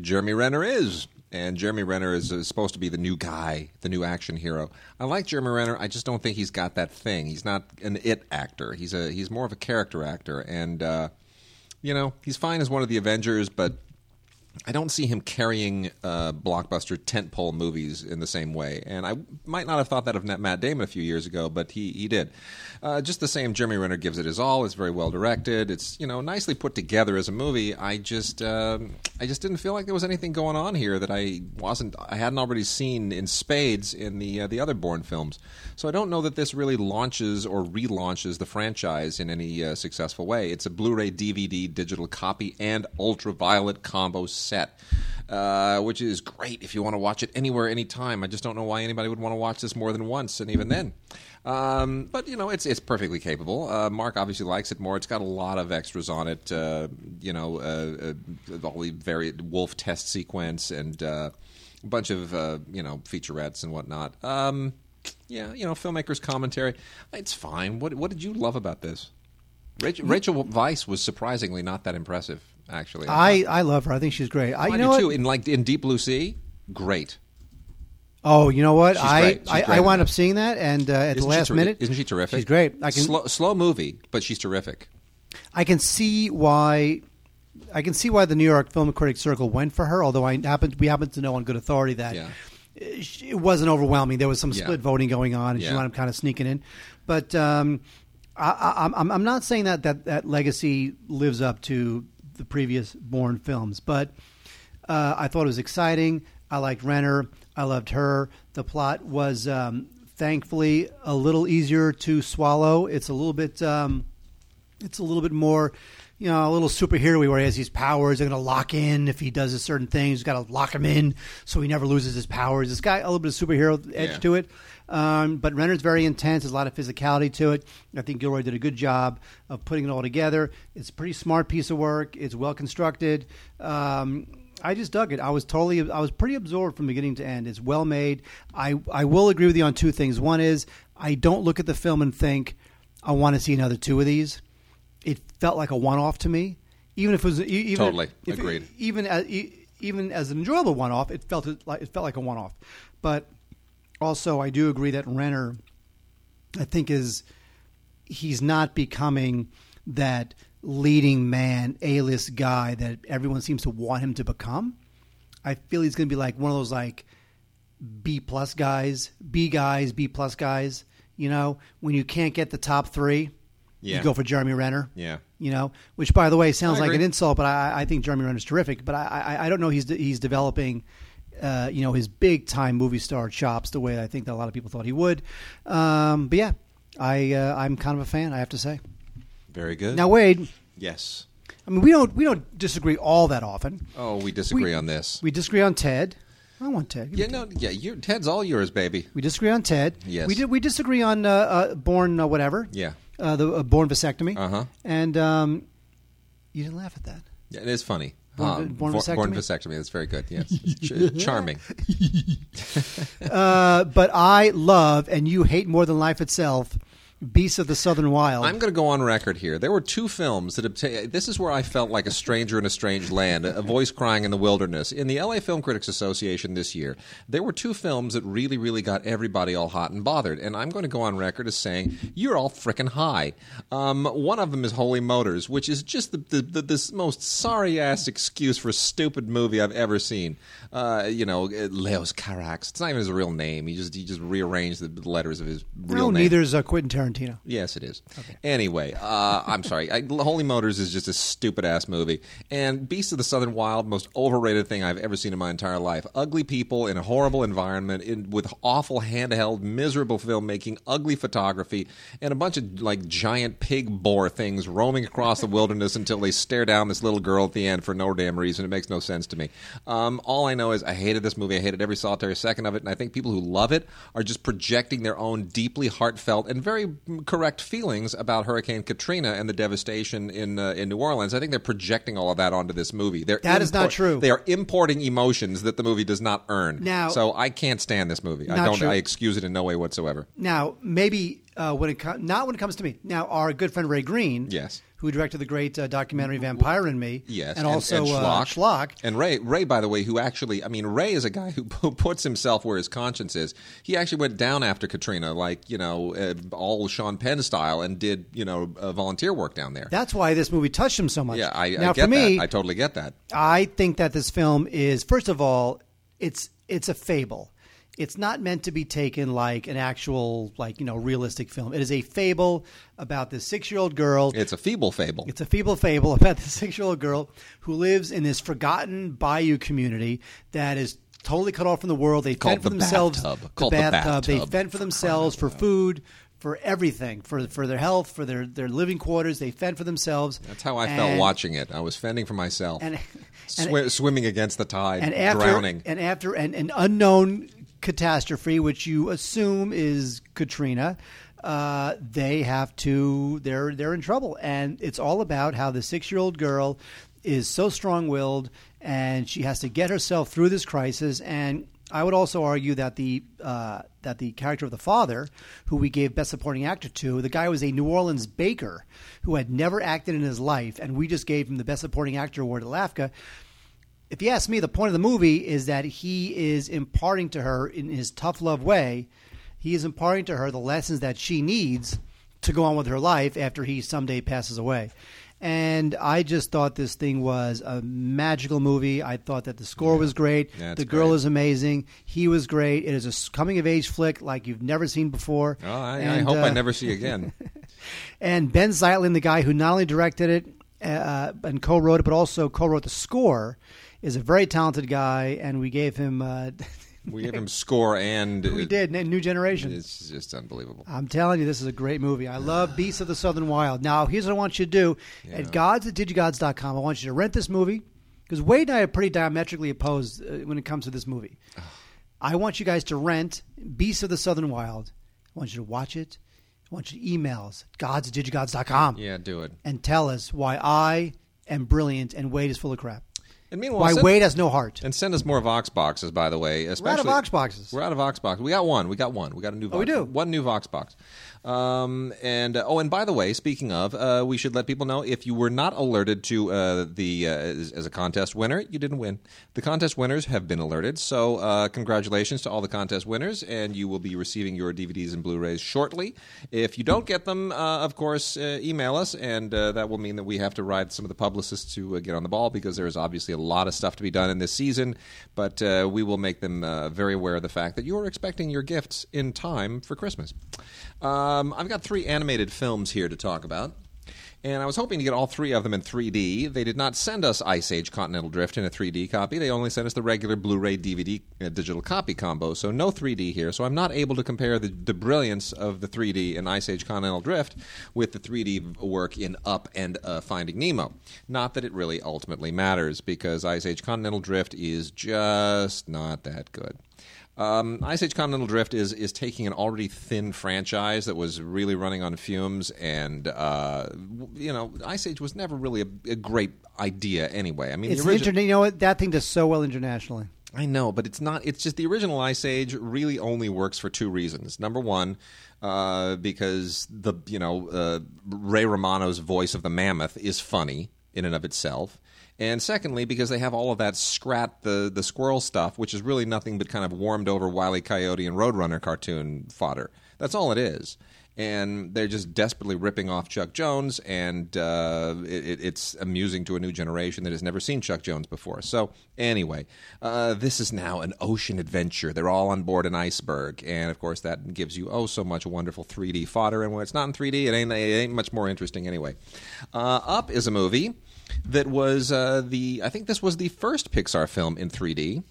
Jeremy Renner is. And Jeremy Renner is uh, supposed to be the new guy, the new action hero. I like Jeremy Renner. I just don't think he's got that thing. He's not an it actor. He's a he's more of a character actor, and uh, you know he's fine as one of the Avengers, but I don't see him carrying uh, blockbuster tentpole movies in the same way. And I might not have thought that of Matt Damon a few years ago, but he, he did. Uh, just the same, Jeremy Renner gives it his all. It's very well directed. It's you know nicely put together as a movie. I just um, I just didn't feel like there was anything going on here that I wasn't I hadn't already seen in spades in the uh, the other Bourne films. So I don't know that this really launches or relaunches the franchise in any uh, successful way. It's a Blu-ray, DVD, digital copy, and ultraviolet combo set, uh, which is great if you want to watch it anywhere, anytime. I just don't know why anybody would want to watch this more than once, and even then. Um, but you know, it's it's perfectly capable. Uh, Mark obviously likes it more. It's got a lot of extras on it. Uh, you know, uh, uh, all the very wolf test sequence and uh, a bunch of uh, you know featurettes and whatnot. Um, yeah, you know, filmmakers' commentary. It's fine. What what did you love about this? Rachel, Rachel Weisz was surprisingly not that impressive, actually. I, I love her. I think she's great. I, I you do know too. what? In like in Deep Blue Sea, great. Oh, you know what? She's I, I, I wound up seeing that, and uh, at Isn't the last ter- minute, isn't she terrific? She's great. I can slow, slow movie, but she's terrific. I can see why. I can see why the New York Film Critics Circle went for her. Although I happen we happen to know on good authority that Yeah. it wasn't overwhelming. There was some Yeah. split voting going on, and she wound up kind of sneaking in. But um, I, I, I'm I'm not saying that, that that legacy lives up to the previous Bourne films, but uh, I thought it was exciting. I liked Renner. I loved her. The plot was um, thankfully a little easier to swallow. It's a little bit. Um, it's a little bit more, you know, a little superhero where he has these powers. They're going to lock in if he does a certain thing. He's got to lock him in so he never loses his powers. This guy, a little bit of superhero edge Yeah. to it. Um, but Renner's very intense. There's a lot of physicality to it. I think Gilroy did a good job of putting it all together. It's a pretty smart piece of work. It's well constructed. Um, I just dug it. I was totally, I was pretty absorbed from beginning to end. It's well made. I, I will agree with you on two things. One is I don't look at the film and think I want to see another two of these. It felt like a one-off to me, even if it was even Totally. if- Agreed. Even as e- even as an enjoyable one-off, it felt like it felt like a one-off. But also, I do agree that Renner, I think, is he's not becoming that leading man, A-list guy that everyone seems to want him to become. I feel he's going to be like one of those like B plus guys, B guys, B plus guys. You know, when you can't get the top three, Yeah. you go for Jeremy Renner. Yeah. You know, which by the way sounds like an insult, but I, I think Jeremy Renner's terrific. But I, I, I don't know he's he's developing, uh, you know, his big time movie star chops the way I think that a lot of people thought he would. Um, but yeah, I uh, I'm kind of a fan. I have to say. Very good. Now Wade, yes. I mean we don't we don't disagree all that often. Oh, we disagree We- on this. We disagree on Ted. I want Ted. Give yeah, Ted. no, yeah. You're, Ted's all yours, baby. We disagree on Ted. Yes. We did. We disagree on uh, uh, Bourne uh, whatever. Yeah. Uh, the uh, Born vasectomy. Uh-huh. And um, you didn't laugh at that. Yeah, it is funny. Born- Um, born vasectomy? Born vasectomy. That's very good. Yes, Ch- charming. Uh, but I love, and you hate more than life itself, Beasts of the Southern Wild. I'm going to go on record here. There were two films that obtained. This is where I felt like a stranger in a strange land, a voice crying in the wilderness. In the LA Film Critics Association this year, there were two films that really, really got everybody all hot and bothered. And I'm going to go on record as saying you're all frickin' high. Um, one of them is Holy Motors, which is just the, the, the this most sorry ass excuse for a stupid movie I've ever seen. Uh, you know, Leos Carax. It's not even his real name. He just he just rearranged the letters of his real no, name. neither is uh, Quentin Tarantino. Yes, it is. Anyway, uh, I'm sorry. I, Holy Motors is just a stupid ass movie. And Beast of the Southern Wild, most overrated thing I've ever seen in my entire life. Ugly people in a horrible environment, in, with awful handheld, miserable filmmaking, ugly photography, and a bunch of like giant pig boar things roaming across the wilderness until they stare down this little girl at the end for no damn reason. It makes no sense to me. Um, all I know is I hated this movie. I hated every solitary second of it. And I think people who love it are just projecting their own deeply heartfelt and very correct feelings about Hurricane Katrina and the devastation in uh, in New Orleans. I think they're projecting all of that onto this movie. They're That is not true. They are importing emotions that the movie does not earn. Now- so I can't stand this movie. I don't. true. I excuse it in no way whatsoever. Now, maybe uh, when it co- not when it comes to me. Now, our good friend Ray Greene, Yes. who directed the great uh, documentary Vampire and Me, Yes, and also and, uh, Schlock. Schlock. and Ray. Ray, by the way, who actually, I mean, Ray is a guy who, who puts himself where his conscience is. He actually went down after Katrina, like you know, uh, all Sean Penn style, and did you know uh, volunteer work down there. That's why this movie touched him so much. yeah, I, now I get for me, that. I totally get that. I think that this film is first of all, it's it's a fable. It's not meant to be taken like an actual like you know realistic film. It is a fable about this six year old girl. It's a feeble fable. It's a feeble fable about this six year old girl who lives in this forgotten bayou community that is totally cut off from the world. They Called fend for the themselves. bathtub. Called the bathtub. They fend for themselves for food, for everything, for for their health, for their, their living quarters. They fend for themselves. That's how I felt watching it. I was fending for myself, And, and, Swi- swimming against the tide, and after drowning. and after an, an unknown catastrophe, which you assume is Katrina, uh, they have to they're they're in trouble, and it's all about how the six year old girl is so strong willed, and she has to get herself through this crisis. And I would also argue that the uh, that the character of the father, who we gave Best Supporting Actor to, the guy was a New Orleans baker who had never acted in his life, and we just gave him the Best Supporting Actor award at LAFCA if you ask me, the point of the movie is that he is imparting to her in his tough love way, he is imparting to her the lessons that she needs to go on with her life after he someday passes away. And I just thought this thing was a magical movie. I thought that the score was great. Yeah, the girl great. is amazing. He was great. It is a coming of age flick like you've never seen before. Oh, I, I And, hope I uh, never see again. and Benh Zeitlin, the guy who not only directed it uh, and co-wrote it, but also co-wrote the score, is a very talented guy. And we gave him, uh, we gave him score, and we did, New Generation. It's just unbelievable. I'm telling you, this is a great movie. I love Beasts of the Southern Wild. Now, here's what I want you to do. At gods at digigods.com, I want you to rent this movie because Wade and I are pretty diametrically opposed uh, when it comes to this movie. I want you guys to rent Beasts of the Southern Wild. I want you to watch it. I want you to email us at gods at digigods.com Yeah, do it. and tell us why I am brilliant and Wade is full of crap. And meanwhile, Why send- Wade has no heart. And send us more Vox boxes, by the way. We're out Especially, of Vox boxes. We're out of Vox box. We got one. We got one. We got a new. Vox, Oh, we do? one new Vox box. Um, and uh, oh, and by the way, speaking of, uh, we should let people know if you were not alerted to uh, the uh, as, as a contest winner, you didn't win. The contest winners have been alerted. So uh, congratulations to all the contest winners, and you will be receiving your DVDs and Blu-rays shortly. If you don't get them, uh, of course, email us, and that will mean that we have to ride some of the publicists to get on the ball because there is obviously a lot of stuff to be done in this season. But we will make them very aware of the fact that you are expecting your gifts in time for Christmas. Um, I've got three animated films here to talk about. And I was hoping to get all three of them in 3D. They did not send us Ice Age Continental Drift in a 3D copy. They only sent us the regular Blu ray DVD uh, digital copy combo, so no 3D here. So I'm not able to compare the, the brilliance of the 3D in Ice Age Continental Drift with the 3D work in Up and uh, Finding Nemo. Not that it really ultimately matters, because Ice Age Continental Drift is just not that good. Um, Ice Age Continental Drift is is taking an already thin franchise that was really running on fumes, and uh, you know, Ice Age was never really a, a great idea anyway. I mean, It's the origi- interna- you know what? That thing does so well internationally. I know, but it's not. It's just the original Ice Age really only works for two reasons. Number one, uh, because the you know uh, Ray Romano's voice of the mammoth is funny in and of itself, and secondly, because they have all of that scrat the the squirrel stuff, which is really nothing but kind of warmed over Wile E. Coyote and Roadrunner cartoon fodder. That's all it is and they're just desperately ripping off Chuck Jones, and uh, it, it's amusing to a new generation that has never seen Chuck Jones before. So, anyway, uh, this is now an ocean adventure. They're all on board an iceberg, and of course, that gives you oh so much wonderful 3D fodder. And when it's not in 3D, it ain't, it ain't much more interesting anyway. Uh, Up is a movie that was uh, the I think this was the first Pixar film in 3D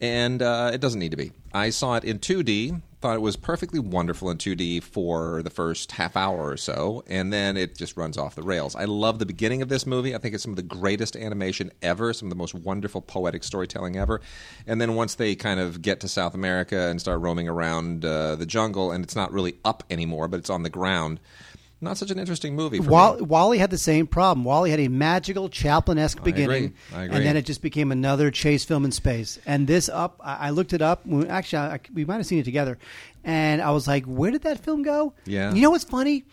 and uh, it doesn't need to be. I saw it in 2D, thought it was perfectly wonderful in 2D for the first half hour or so, and then it just runs off the rails. I love the beginning of this movie. I think it's some of the greatest animation ever, some of the most wonderful poetic storytelling ever. And then once they kind of get to South America and start roaming around uh, the jungle, and it's not really up anymore, but it's on the ground not such an interesting movie. Wall-. WALL-E had the same problem. WALL-E had a magical Chaplin-esque beginning, agree. I agree. and then it just became another chase film in space. And this up, I, I looked it up. Actually, I, we might have seen it together, and I was like, "Where did that film go?" Yeah. You know what's funny?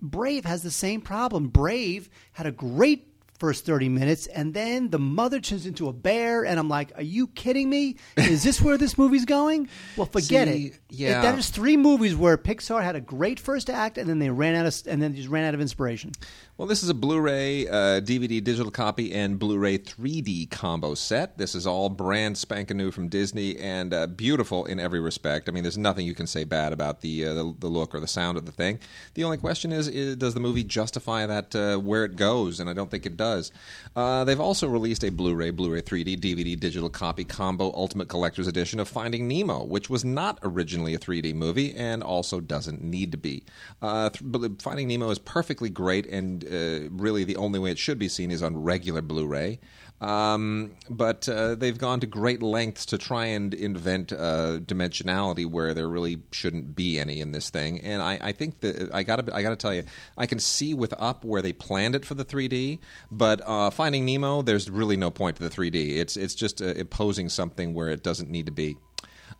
Brave has the same problem. Brave had a great first 30 minutes and then the mother turns into a bear and I'm like, "Are you kidding me? Is this where this movie's going?" Well, forget See, it. yeah. That is three movies where Pixar had a great first act and then they ran out of and then just ran out of inspiration. Well, this is a Blu-ray, uh, DVD digital copy, and Blu-ray 3D combo set. This is all brand spanking new from Disney and uh, beautiful in every respect. I mean, there's nothing you can say bad about the, uh, the the look or the sound of the thing. The only question is, is does the movie justify that uh, where it goes? And I don't think it does. Uh, they've also released a Blu-ray, Blu-ray 3D, DVD digital copy combo Ultimate Collector's Edition of Finding Nemo, which was not originally a 3D movie and also doesn't need to be. Uh, th- Finding Nemo is perfectly great and uh, really the only way it should be seen is on regular Blu-ray. Um, but uh, they've gone to great lengths to try and invent uh, dimensionality where there really shouldn't be any in this thing. And I, I think that I got I got to tell you, I can see with Up where they planned it for the 3D, but uh, Finding Nemo, there's really no point to the 3D. It's it's just uh, imposing something where it doesn't need to be.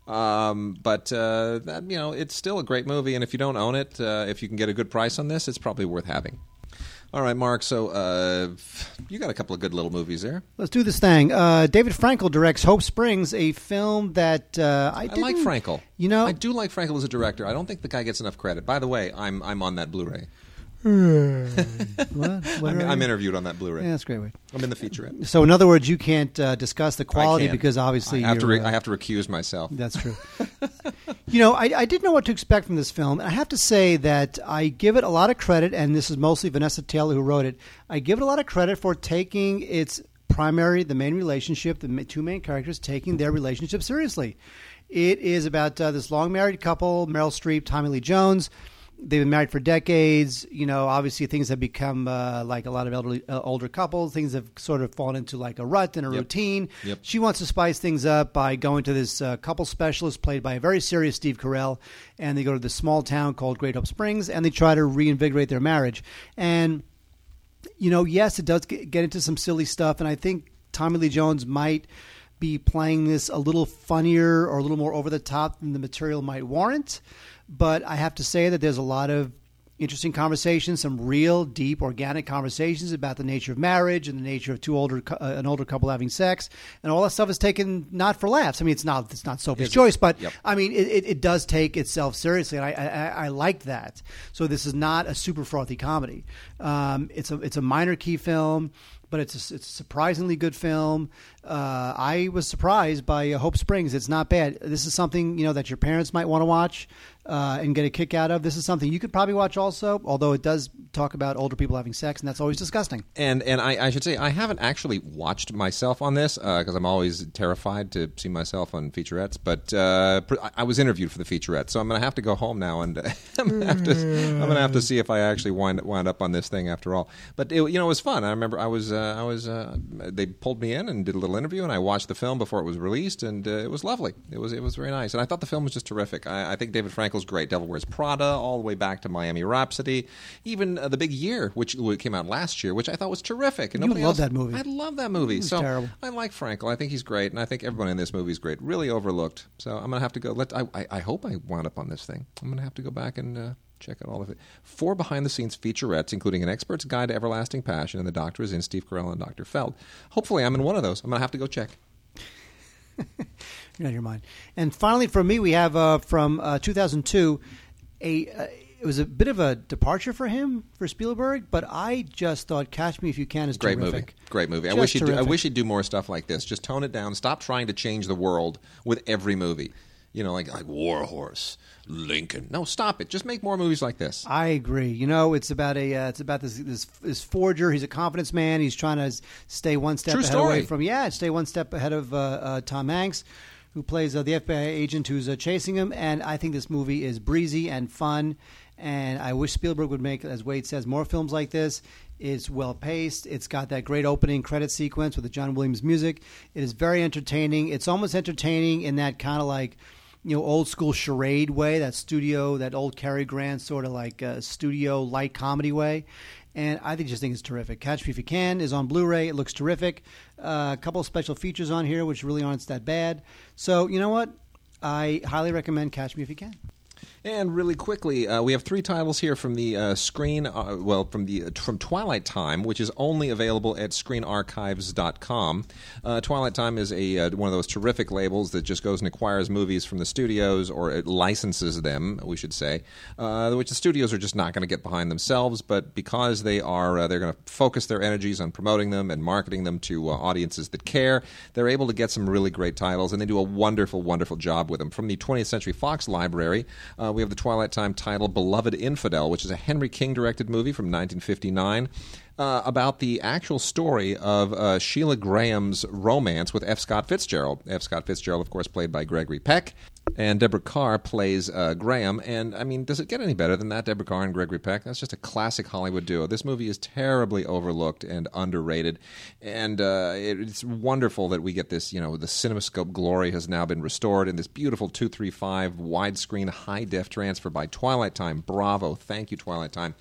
Um, but uh, that, you know, it's still a great movie, and if you don't own it, uh, if you can get a good price on this, it's probably worth having. All right, Mark. So uh, you got a couple of good little movies there. Let's do this thing. Uh, David Frankel directs Hope Springs, a film that uh, I, I like Frankel. You know, I do like Frankel as a director. I don't think the guy gets enough credit. By the way, I'm I'm on that Blu-ray. what? What I'm, I'm interviewed on that Blu-ray. Yeah, that's a great. Way. I'm in the featurette. So, in other words, you can't uh, discuss the quality because obviously I have to. Re- uh, I have to recuse myself. That's true. you know, I, I didn't know what to expect from this film. And I have to say that I give it a lot of credit, and this is mostly Vanessa Taylor who wrote it. I give it a lot of credit for taking its primary, the main relationship, the two main characters, taking their relationship seriously. It is about uh, this long married couple, Meryl Streep, Tommy Lee Jones. They've been married for decades. You know, obviously things have become uh, like a lot of elderly, uh, older couples. Things have sort of fallen into like a rut and a Yep. routine. Yep. She wants to spice things up by going to this uh, couple specialist played by a very serious Steve Carell, and they go to this small town called Great Hope Springs, and they try to reinvigorate their marriage. And you know, yes, it does get, get into some silly stuff, and I think Tommy Lee Jones might be playing this a little funnier or a little more over the top than the material might warrant. But I have to say that there's a lot of interesting conversations, some real deep organic conversations about the nature of marriage and the nature of two older uh, an older couple having sex, and all that stuff is taken not for laughs. I mean, it's not it's not Sophie's choice, but Yep. I mean, it, it, it does take itself seriously, and I, I, I like that. So this is not a super frothy comedy. Um, it's a it's a minor key film, but it's a, it's a surprisingly good film. Uh, I was surprised by Hope Springs. It's not bad. This is something you know that your parents might want to watch uh, and get a kick out of. This is something you could probably watch also, although it does talk about older people having sex, and that's always disgusting. And and I, I should say I haven't actually watched myself on this because I'm always terrified to see myself on featurettes. But uh, I- was interviewed for the featurette, so I'm going to have to go home now and I'm going to have to I'm going to have to see if I actually wind wound up on this thing after all. But it, you know, it was fun. I remember I was uh, I was uh, they pulled me in and did a little interview, and I watched the film before it was released, and uh, it was lovely. It was it was very nice, and I thought the film was just terrific. I, I think David Frankel Great. Devil Wears Prada, all the way back to Miami Rhapsody, even uh, The Big Year, which came out last year, which I thought was terrific. And You nobody love else- that movie. I love that movie. was so terrible. I like Frankel. I think he's great, and I think everyone in this movie is great. Really overlooked. So I'm gonna have to go. Let I, I, I hope I wound up on this thing. I'm gonna have to go back and. Uh, Check out all of it. Four behind the scenes featurettes, including An Expert's Guide to Everlasting Passion and The Doctor is in Steve Carell and Dr. Feld. Hopefully, I'm in one of those. I'm going to have to go check. You're out your mind. And finally, for me, we have uh, from uh, 2002 a. Uh, it was a bit of a departure for him for Spielberg, but I just thought "Catch Me If You Can" is Great terrific. movie. Great movie. I Just wish he'd do, I wish he'd do more stuff like this. Just tone it down. Stop trying to change the world with every movie. You know, like like Warhorse, Lincoln. No, stop it. Just make more movies like this. I agree. You know, it's about a uh, it's about this, this this forger. He's a confidence man. He's trying to stay one step True ahead story. away from yeah, stay one step ahead of uh, uh, Tom Hanks, who plays uh, the FBI agent who's uh, chasing him. And I think this movie is breezy and fun. And I wish Spielberg would make, as Wade says, more films like this. It's well paced. It's got that great opening credit sequence with the John Williams music. It is very entertaining. It's almost entertaining in that kind of like you know, old school charade way, that studio, that old Cary Grant sort of like uh, studio light comedy way. And I think just think it's terrific. Catch Me If You Can is on Blu-ray. It looks terrific. Uh, a couple special features on here, which really aren't that bad. So you know what? I highly recommend Catch Me If You Can. And really quickly, uh, we have three titles here from the uh, screen. Uh, well, from the uh, from Twilight Time, which is only available at ScreenArchives.com. Uh, Twilight Time is a uh, one of those terrific labels that just goes and acquires movies from the studios, or it licenses them, we should say, which the studios are just not going to get behind themselves. But because they are, they're going to focus their energies on promoting them and marketing them to audiences that care. They're able to get some really great titles, and they do a wonderful, wonderful job with them. From the 20th Century Fox library, uh, we have the Twilight Time title "Beloved Infidel," which is a Henry King directed movie from 1959. Uh, about the actual story of uh, Sheilah Graham's romance with F. Scott Fitzgerald. F. Scott Fitzgerald, of course, played by Gregory Peck, and Deborah Kerr plays uh, Graham. And I mean, does it get any better than that? Deborah Kerr and Gregory Peck. That's just a classic Hollywood duo. This movie is terribly overlooked and underrated, and uh, it, it's wonderful that we get this. You know, the CinemaScope glory has now been restored in this beautiful two three five widescreen high def transfer by Twilight Time. Bravo! Thank you, Twilight Time.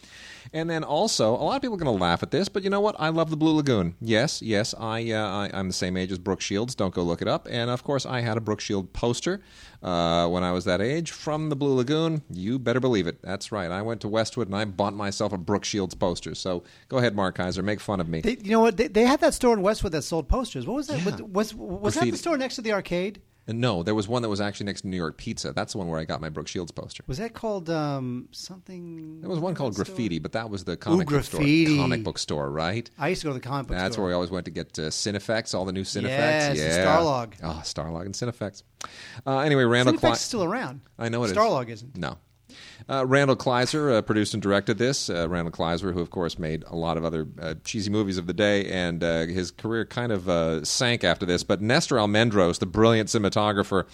And then also, a lot of people are going to laugh at this, but you know what? I love the Blue Lagoon. Yes, yes, I, uh, I I'm the same age as Brooke Shields. Don't go look it up. And of course, I had a Brooke Shield poster uh, when I was that age from the Blue Lagoon. You better believe it. That's right. I went to Westwood and I bought myself a Brooke Shields poster. So go ahead, Mark Keizer, make fun of me. They, you know what? They, they had that store in Westwood that sold posters. What was that? Yeah. Was, was, was that the store next to the arcade? And no, there was one that was actually next to New York Pizza. That's the one where I got my Brooke Shields poster. Was that called um, something? There was one called? Graffiti, but that was the comic book store. Graffiti. Comic book store, right? I used to go to the comic book store. That's store. where we always went to get uh, Cinefex, all the new Cinefex. Yes, yeah. Starlog. Oh, Starlog and Cinefex. Uh, anyway, Randall Cinefex is still around. I know it is. Starlog isn't. No. Uh, Randall Kleiser uh, produced and directed this. Uh, Randall Kleiser, who of course made a lot of other uh, cheesy movies of the day, and uh, his career kind of uh, sank after this. But Nestor Almendros, the brilliant cinematographer,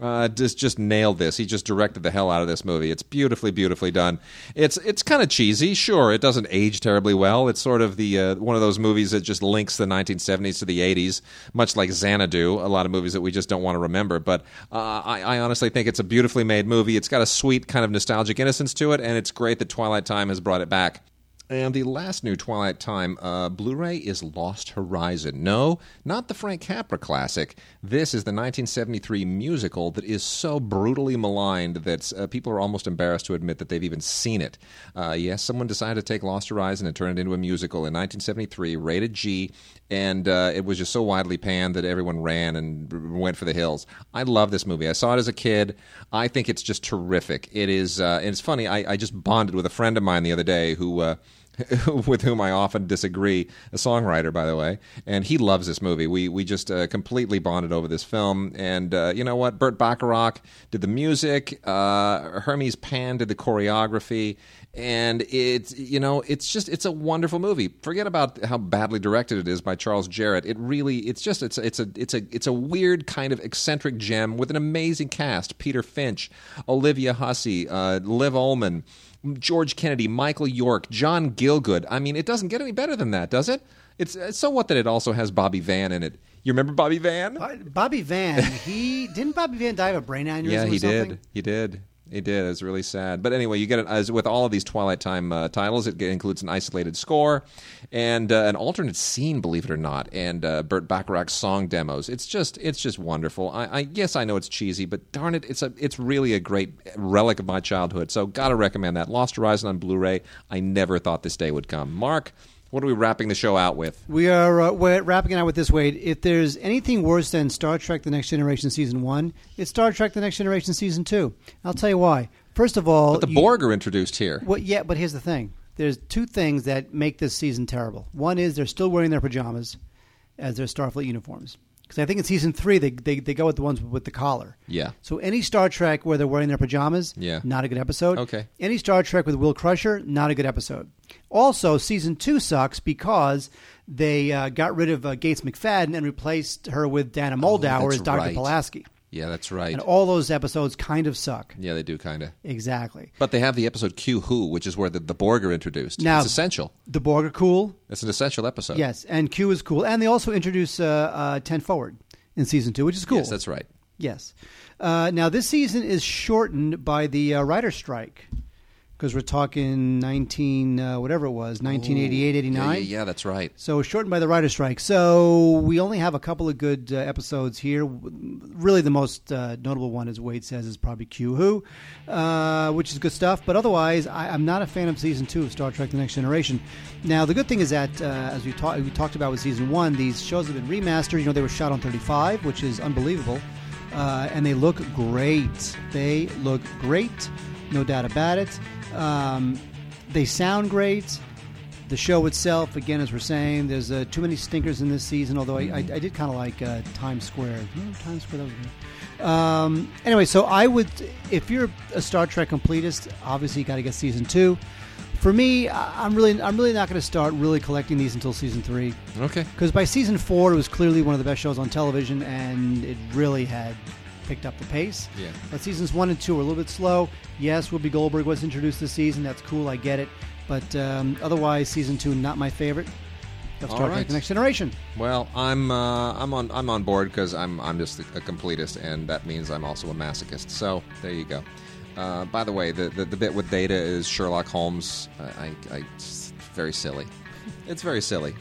uh, just just nailed this. He just directed the hell out of this movie. It's beautifully, beautifully done. It's it's kind of cheesy, sure. It doesn't age terribly well. It's sort of the uh, one of those movies that just links the 1970s to the 80s, much like Xanadu. A lot of movies that we just don't want to remember. But uh, I, I honestly think it's a beautifully made movie. It's got a sweet kind of nostalgic innocence to it, and it's great that Twilight Time has brought it back. And the last new Twilight Time uh, Blu ray is Lost Horizon. No, not the Frank Capra classic. This is the 1973 musical that is so brutally maligned that uh, people are almost embarrassed to admit that they've even seen it. Uh, yes, someone decided to take Lost Horizon and turn it into a musical in 1973, rated G, and uh, it was just so widely panned that everyone ran and went for the hills. I love this movie. I saw it as a kid. I think it's just terrific. It is, uh, and it's funny. I, I just bonded with a friend of mine the other day who. With whom I often disagree, a songwriter, by the way, and he loves this movie. We we just uh, completely bonded over this film, and uh, you know what? Burt Bacharach did the music, uh, Hermes Pan did the choreography, and it's you know it's just it's a wonderful movie. Forget about how badly directed it is by Charles Jarrott. It really it's just it's it's a it's a it's a weird kind of eccentric gem with an amazing cast: Peter Finch, Olivia Hussey, uh, Liv Ullmann. George Kennedy, Michael York, John Gielgud. I mean, it doesn't get any better than that, does it? It's it's so what that it also has Bobby Van in it. You remember Bobby Van? Bobby Van, he didn't Bobby Van die of a brain aneurysm yeah, he did. He did. He did. It's really sad. But anyway, you get it as with all of these Twilight Time uh, titles. It includes an isolated score and uh, an alternate scene, believe it or not, and uh, Burt Bacharach's song demos. It's just it's just wonderful. I, I yes, I know it's cheesy, but darn it, it's a it's really a great relic of my childhood. So gotta recommend that Lost Horizon on Blu-ray. I never thought this day would come. Mark. What are we wrapping the show out with? We are uh, we're wrapping it out with this, Wade. If there's anything worse than Star Trek The Next Generation Season 1, it's Star Trek The Next Generation Season 2. I'll tell you why. First of all, But the you- Borg are introduced here. Well, yeah, but here's the thing. There's two things that make this season terrible. One is they're still wearing their pajamas as their Starfleet uniforms. Because I think in season three, they, they, they go with the ones with the collar. Yeah. So any Star Trek where they're wearing their pajamas, Yeah. not a good episode. Okay. Any Star Trek with Will Crusher, not a good episode. Also, season two sucks because they uh, got rid of uh, Gates McFadden and replaced her with Diana Muldaur Oh, as Dr. right. Pulaski. Yeah, that's right. And all those episodes kind of suck. Yeah, they do kind of. Exactly. But they have the episode Q Who, which is where the, the Borg are introduced. Now- it's essential. The Borg are cool. It's an essential episode. Yes, and Q is cool, and they also introduce uh, uh, Ten Forward in season two, which is cool. Yes, that's right. Yes. Uh, now this season is shortened by the uh, writer strike because we're talking nineteen uh, whatever it was, 1988, 89. Yeah, yeah, yeah, that's right. So shortened by the writer strike. So we only have a couple of good uh, episodes here. Really, the most uh, notable one, as Wade says, is probably Q Who, uh, which is good stuff. But otherwise, I, I'm not a fan of season two of Star Trek: The Next Generation. Now, the good thing is that, uh, as we, talk, we talked about with season one, these shows have been remastered. You know, they were shot on 35, which is unbelievable, uh, and they look great. They look great, no doubt about it. Um, they sound great. The show itself, again, as we're saying, there's uh, too many stinkers in this season. Although I, I, I did kind of like uh, Time Squared. Remember Times Square? That was good. Um, anyway, so I would, if you're a Star Trek completist, obviously you got to get season two. For me, I- I'm really, I'm really not going to start really collecting these until season three Okay. because by season four, it was clearly one of the best shows on television, and it really had picked up the pace. Yeah. But seasons one and two were a little bit slow. Yes, Whoopi Goldberg was introduced this season. That's cool. I get it. But um, otherwise, season two not my favorite of Star All Trek: right. The Next Generation. Well, I'm uh, I'm on I'm on board because I'm I'm just a completist, and that means I'm also a masochist. So there you go. Uh, by the way, the, the the bit with Data is Sherlock Holmes. I, I it's very silly. It's very silly.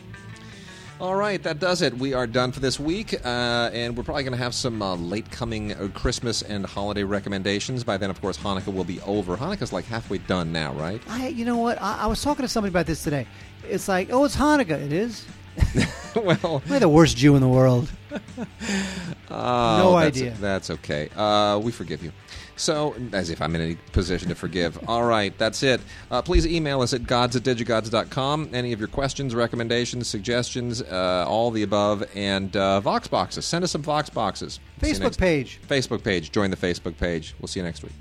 All right, that does it. We are done for this week, uh, and we're probably going to have some uh, late coming uh, Christmas and holiday recommendations. By then, of course, Hanukkah will be over. Hanukkah's like halfway done now, right? I, you know what? I, I was talking to somebody about this today. It's like, oh, it's Hanukkah. It is. well, Am I the worst Jew in the world? Oh, No that's- idea. That's okay. Uh, we forgive you. So, as if I'm in any position to forgive. All right, that's it. Uh, please email us at gods at digigods.com. Any of your questions, recommendations, suggestions, uh, all the above, and uh, Vox boxes. Send us some Vox boxes. Facebook page. Facebook page. Join the Facebook page. We'll see you next week.